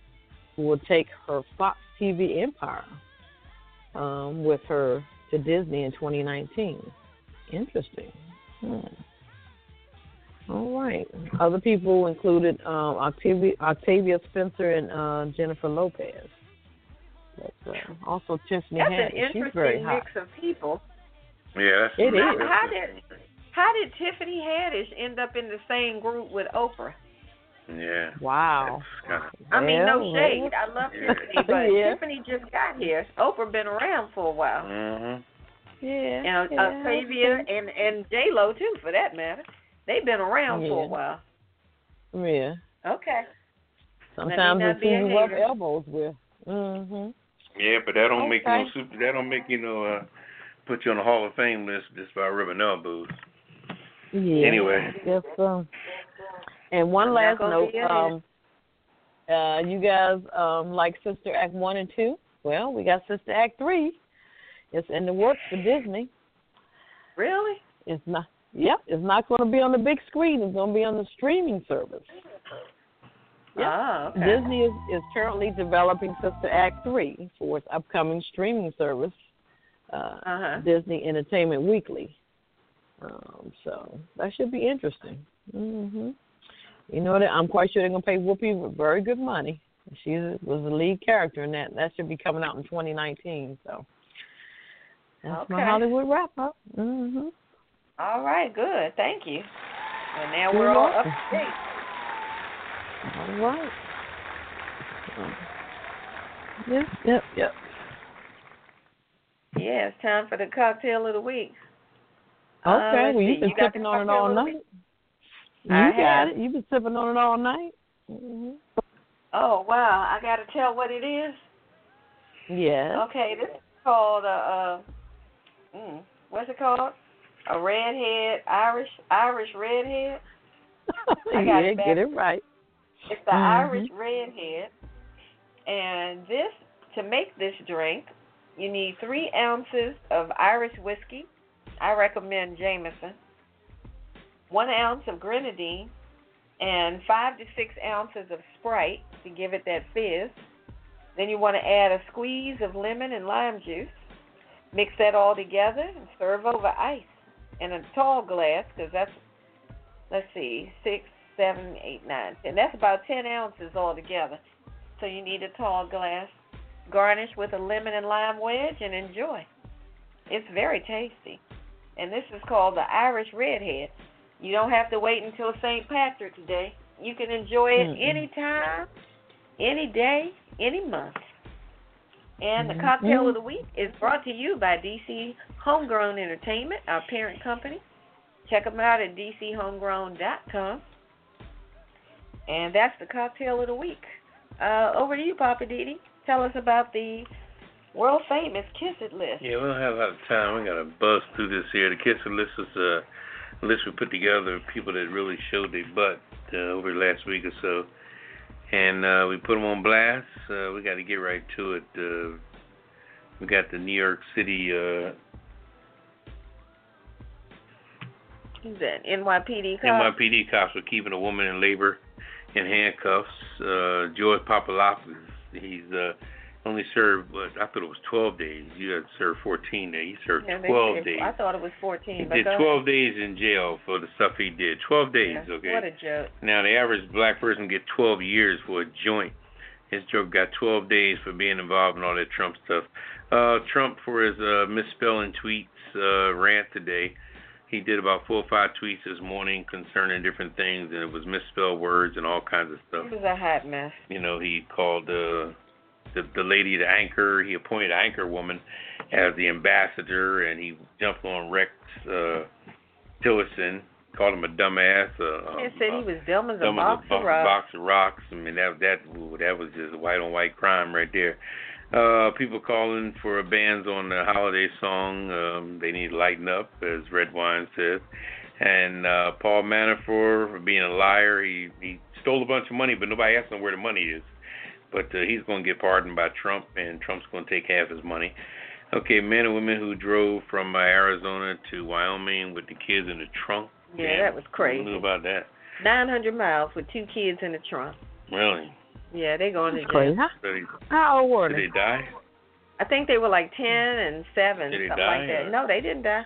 who will take her Fox TV empire um, with her to Disney in 2019. Interesting. Hmm. All right. Other people included um, Octavia, Octavia Spencer and uh, Jennifer Lopez. But, uh, also Tiffany That's Haddish. an She's very interesting hot. mix of people. Yeah, that's It How, is. how did how did Tiffany Haddish end up in the same group with Oprah? Yeah. Wow. Kind of, I mean, no Well, shade. I love Yeah. Tiffany, but Yeah. Tiffany just got here. Oprah been around for a while, mhm. Yeah. and yeah, Octavia and and J Lo too, for that matter. They've been around for a while. Yeah. Okay. Sometimes not it's be who you rub elbows with. Mhm. Yeah, but that don't make you no super. That don't make you no uh, put you on the Hall of Fame list just by rubbing elbows. Yeah. Anyway. Yes. Um. And one last note. be a hater. Um. Uh, you guys um like Sister Act one and two? Well, we got Sister Act three. It's in the works for Disney. Really? It's not. Yep. It's not going to be on the big screen. It's going to be on the streaming service. Yeah. Oh, okay. Disney is, is currently developing Sister Act 3 for its upcoming streaming service, uh, Uh-huh. Disney Entertainment Weekly. Um, so that should be interesting. hmm You know that I'm quite sure they're gonna pay Whoopi very good money. She was the lead character in that. That should be coming out in 2019. So that's my Okay. Hollywood wrap up. hmm All right, good. Thank you. And now we're all up to date. All right. Yep, yep, yep. Yeah, it's time for the cocktail of the week. Uh, Okay, let's well you've been You sipping on it all night. You I got have. it. You've been sipping on it all night. hmm Oh wow, I got to tell what it is. Yes. Okay, this is called a uh, mm, what's it called? A redhead Irish Irish redhead. I got yeah, it get it right. It's the Mhm. Irish redhead. And this to make this drink, you need three ounces of Irish whiskey. I recommend Jameson. One ounce of grenadine, and five to six ounces of Sprite to give it that fizz. Then you want to add a squeeze of lemon and lime juice. Mix that all together and serve over ice in a tall glass because that's, let's see, six, seven, eight, nine, ten. That's about ten ounces altogether. So you need a tall glass. Garnish with a lemon and lime wedge and enjoy. It's very tasty. And this is called the Irish Redhead. You don't have to wait until St. Patrick's Day. You can enjoy it Mm-mm. anytime, any day, any month. And the Mhm. cocktail of the week is brought to you by DC Homegrown Entertainment, our parent company. Check them out at dchomegrown.com. And that's the cocktail of the week. Uh, over to you, Poppa DD. Tell us about the world famous Kiss It list. Yeah, we don't have a lot of time. We got to buzz through this here. The Kiss It list is a list we put together of people that really showed their butt uh, over the last week or so. And uh, we put them on blast. Uh, we got to get right to it. Uh, we got the New York City uh, Who's that? NYPD cop? NYPD cops were keeping a woman in labor in handcuffs. Uh, George Papadopoulos, he's uh, only served, what, I thought it was 12 days. You had served 14 days. He served Yeah, 12 said- days. I thought it was 14. He did 12 days in jail for the stuff he did. 12 days, ahead. okay? What a joke. Now, the average black person get 12 years for a joint. His joke got 12 days for being involved in all that Trump stuff. Uh, Trump, for his uh, misspelling tweets uh, rant today, he did about four or five tweets this morning concerning different things, and it was misspelled words and all kinds of stuff. It was a hot mess. You know, he called uh, the the lady the anchor. He appointed an anchor woman as the ambassador, and he jumped on Rex uh, Tillerson, called him a dumbass. Uh, He uh, said he was dumb as a dumb box as a of rocks. box of rocks. I mean, that that that was just a white on white crime right there. Uh, people calling for bans on the holiday song. Um, they need to lighten up, as Redwine says. And uh, Paul Manafort for being a liar. He he stole a bunch of money, but nobody asked him where the money is. But uh, he's going to get pardoned by Trump, and Trump's going to take half his money. Okay, men and women who drove from uh, Arizona to Wyoming with the kids in the trunk. Yeah, Man, that was crazy. Who knew about that? 900 miles with two kids in the trunk. Really? Yeah, they're going to That's crazy. jail. How, Did they, how old were they? did they? they die? I think they were like 10 and 7, Did they something die, like that. or- No, they didn't die.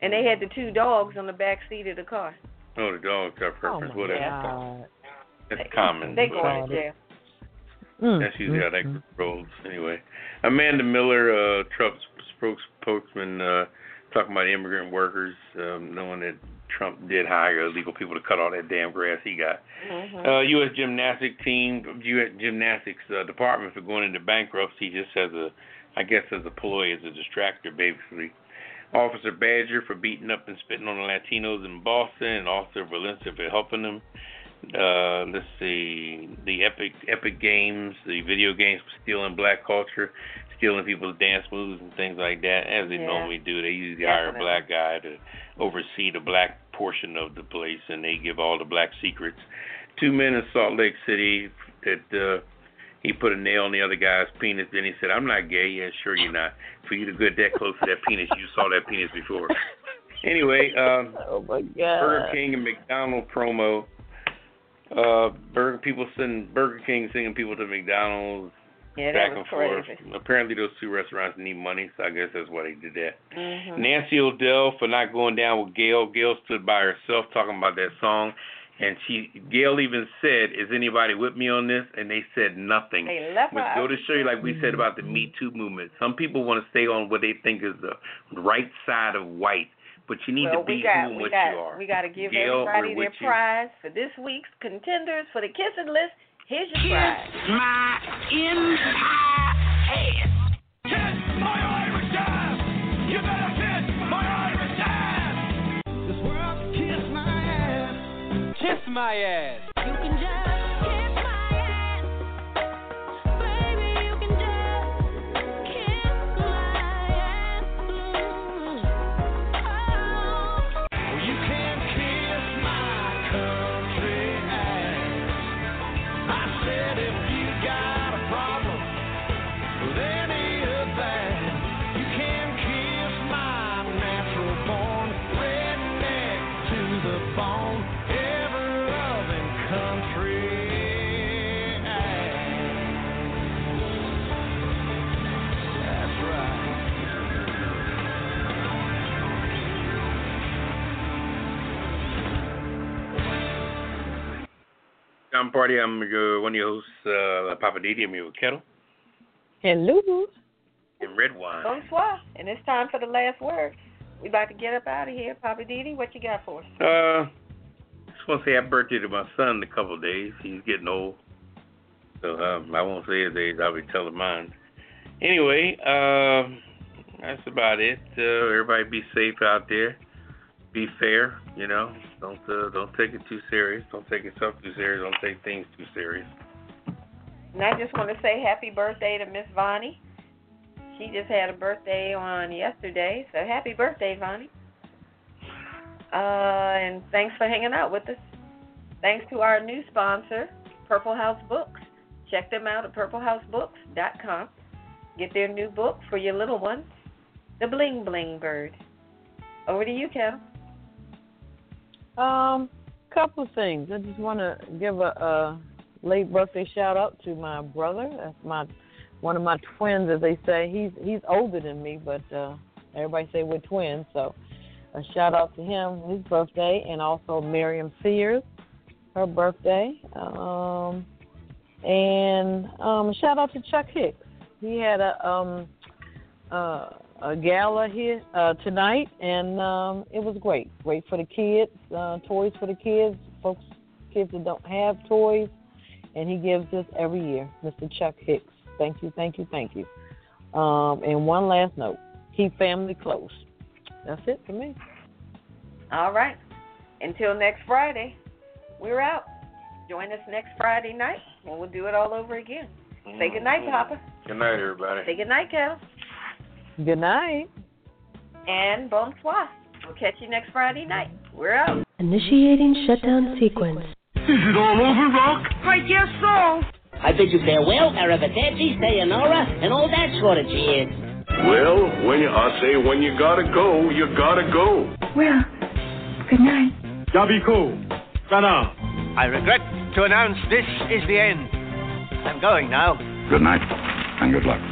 And they had the two dogs on the back seat of the car. Oh, the dog got Oh preference. my Whatever. God. That's common. They but going to jail. Mm, That's usually how mm, that rolls. Anyway, Amanda Miller, uh, Trump's spokesman, uh, talking about immigrant workers, um, knowing that Trump did hire illegal people to cut all that damn grass he got. Mhm. Uh, U.S. gymnastic team, U.S. gymnastics uh, department for going into bankruptcy just as a, I guess as a ploy, as a distractor, basically. Officer Badger for beating up and spitting on the Latinos in Boston, and Officer Valencia for helping them. Uh, let's see, the Epic Epic Games, the video games stealing black culture, stealing people's dance moves and things like that, as they Yeah. normally do. They usually hire a black guy to oversee the black portion of the place, and they give all the black secrets. Two men in Salt Lake City that uh, he put a nail in the other guy's penis. Then he said, "I'm not gay." Yeah, sure you're not. For you to get that close to that penis, you saw that penis before. Anyway, um, Oh my God. Burger King and McDonald promo. Uh, Burger people send Burger King sending people to McDonald's Yeah, back and forth. crazy. Apparently, those two restaurants need money, so I guess that's why they did that. Mhm. Nancy O'Dell for not going down with Gayle. Gayle stood by herself talking about that song, and she Gayle even said, "Is anybody with me on this?" And they said nothing. They left Which go to show you, like we said about the Me Too movement. Some people want to stay on what they think is the right side of white, but you need well, to be we got, who and what got, you are. We got to give Gayle, everybody their with you. prize for this week's contenders for the kissing list. Here's your prize. my entire ass. Kiss my Irish ass. You better kiss my Irish ass. This world kiss my ass. Kiss my ass. You can just I'm Party. I'm your, one of your hosts, uh, Poppa DD. I'm here with Ketel Hello. and Redwine. Bonsoir. And it's time for the last word. We about to get up out of here. Poppa DD, what you got for us? Uh, just want to say happy birthday to my son in a couple of days. He's getting old. So um, I won't say his age. I'll be telling mine. Anyway, uh, that's about it. Uh, everybody be safe out there. Be fair, you know. Don't uh, don't take it too serious. Don't take yourself too serious. Don't take things too serious. And I just want to say happy birthday to Miss Vonnie. She just had a birthday on yesterday, so happy birthday, Vonnie. Uh, and thanks for hanging out with us. Thanks to our new sponsor, Purple House Books. Check them out at purplehousebooks.com. Get their new book for your little ones, The Bling Bling Bird. Over to you, Kel. Um, couple of things. I just want to give a, a late birthday shout out to my brother. That's my one of my twins, as they say. He's he's older than me, but uh, everybody say we're twins. So a shout out to him, his birthday, and also Miriam Sears, her birthday. Um, and um, shout out to Chuck Hicks. He had a um, uh, a gala here uh, tonight, and um, it was great. Great for the kids, uh, toys for the kids, folks, kids that don't have toys, and he gives this every year. Mr. Chuck Hicks, thank you, thank you, thank you. Um, and one last note: keep family close. That's it for me. All right. Until next Friday, we're out. Join us next Friday night, and we'll do it all over again. Say good night, Poppa. Good night, everybody. Say good night, Kel. Good night. And bonsoir. We'll catch you next Friday night. We're out. Initiating shutdown sequence. Is it all over, Rock? I guess so. I bid you farewell, arrivederci, sayonara, and all that sort of cheers. Well, when you, I say when you gotta go, you gotta go. Well, good night. Yabiko. Sana. I regret to announce this is the end. I'm going now. Good night, and good luck.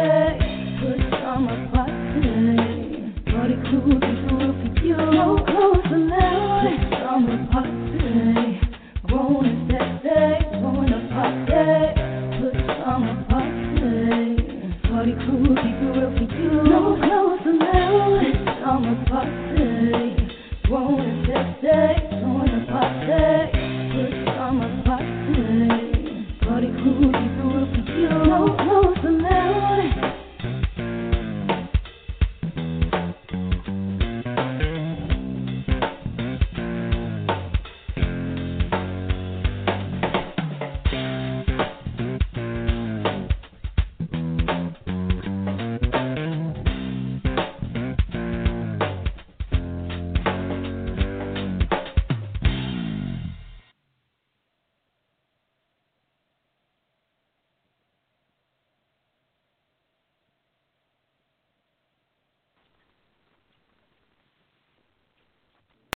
Put some apart today. Body cool.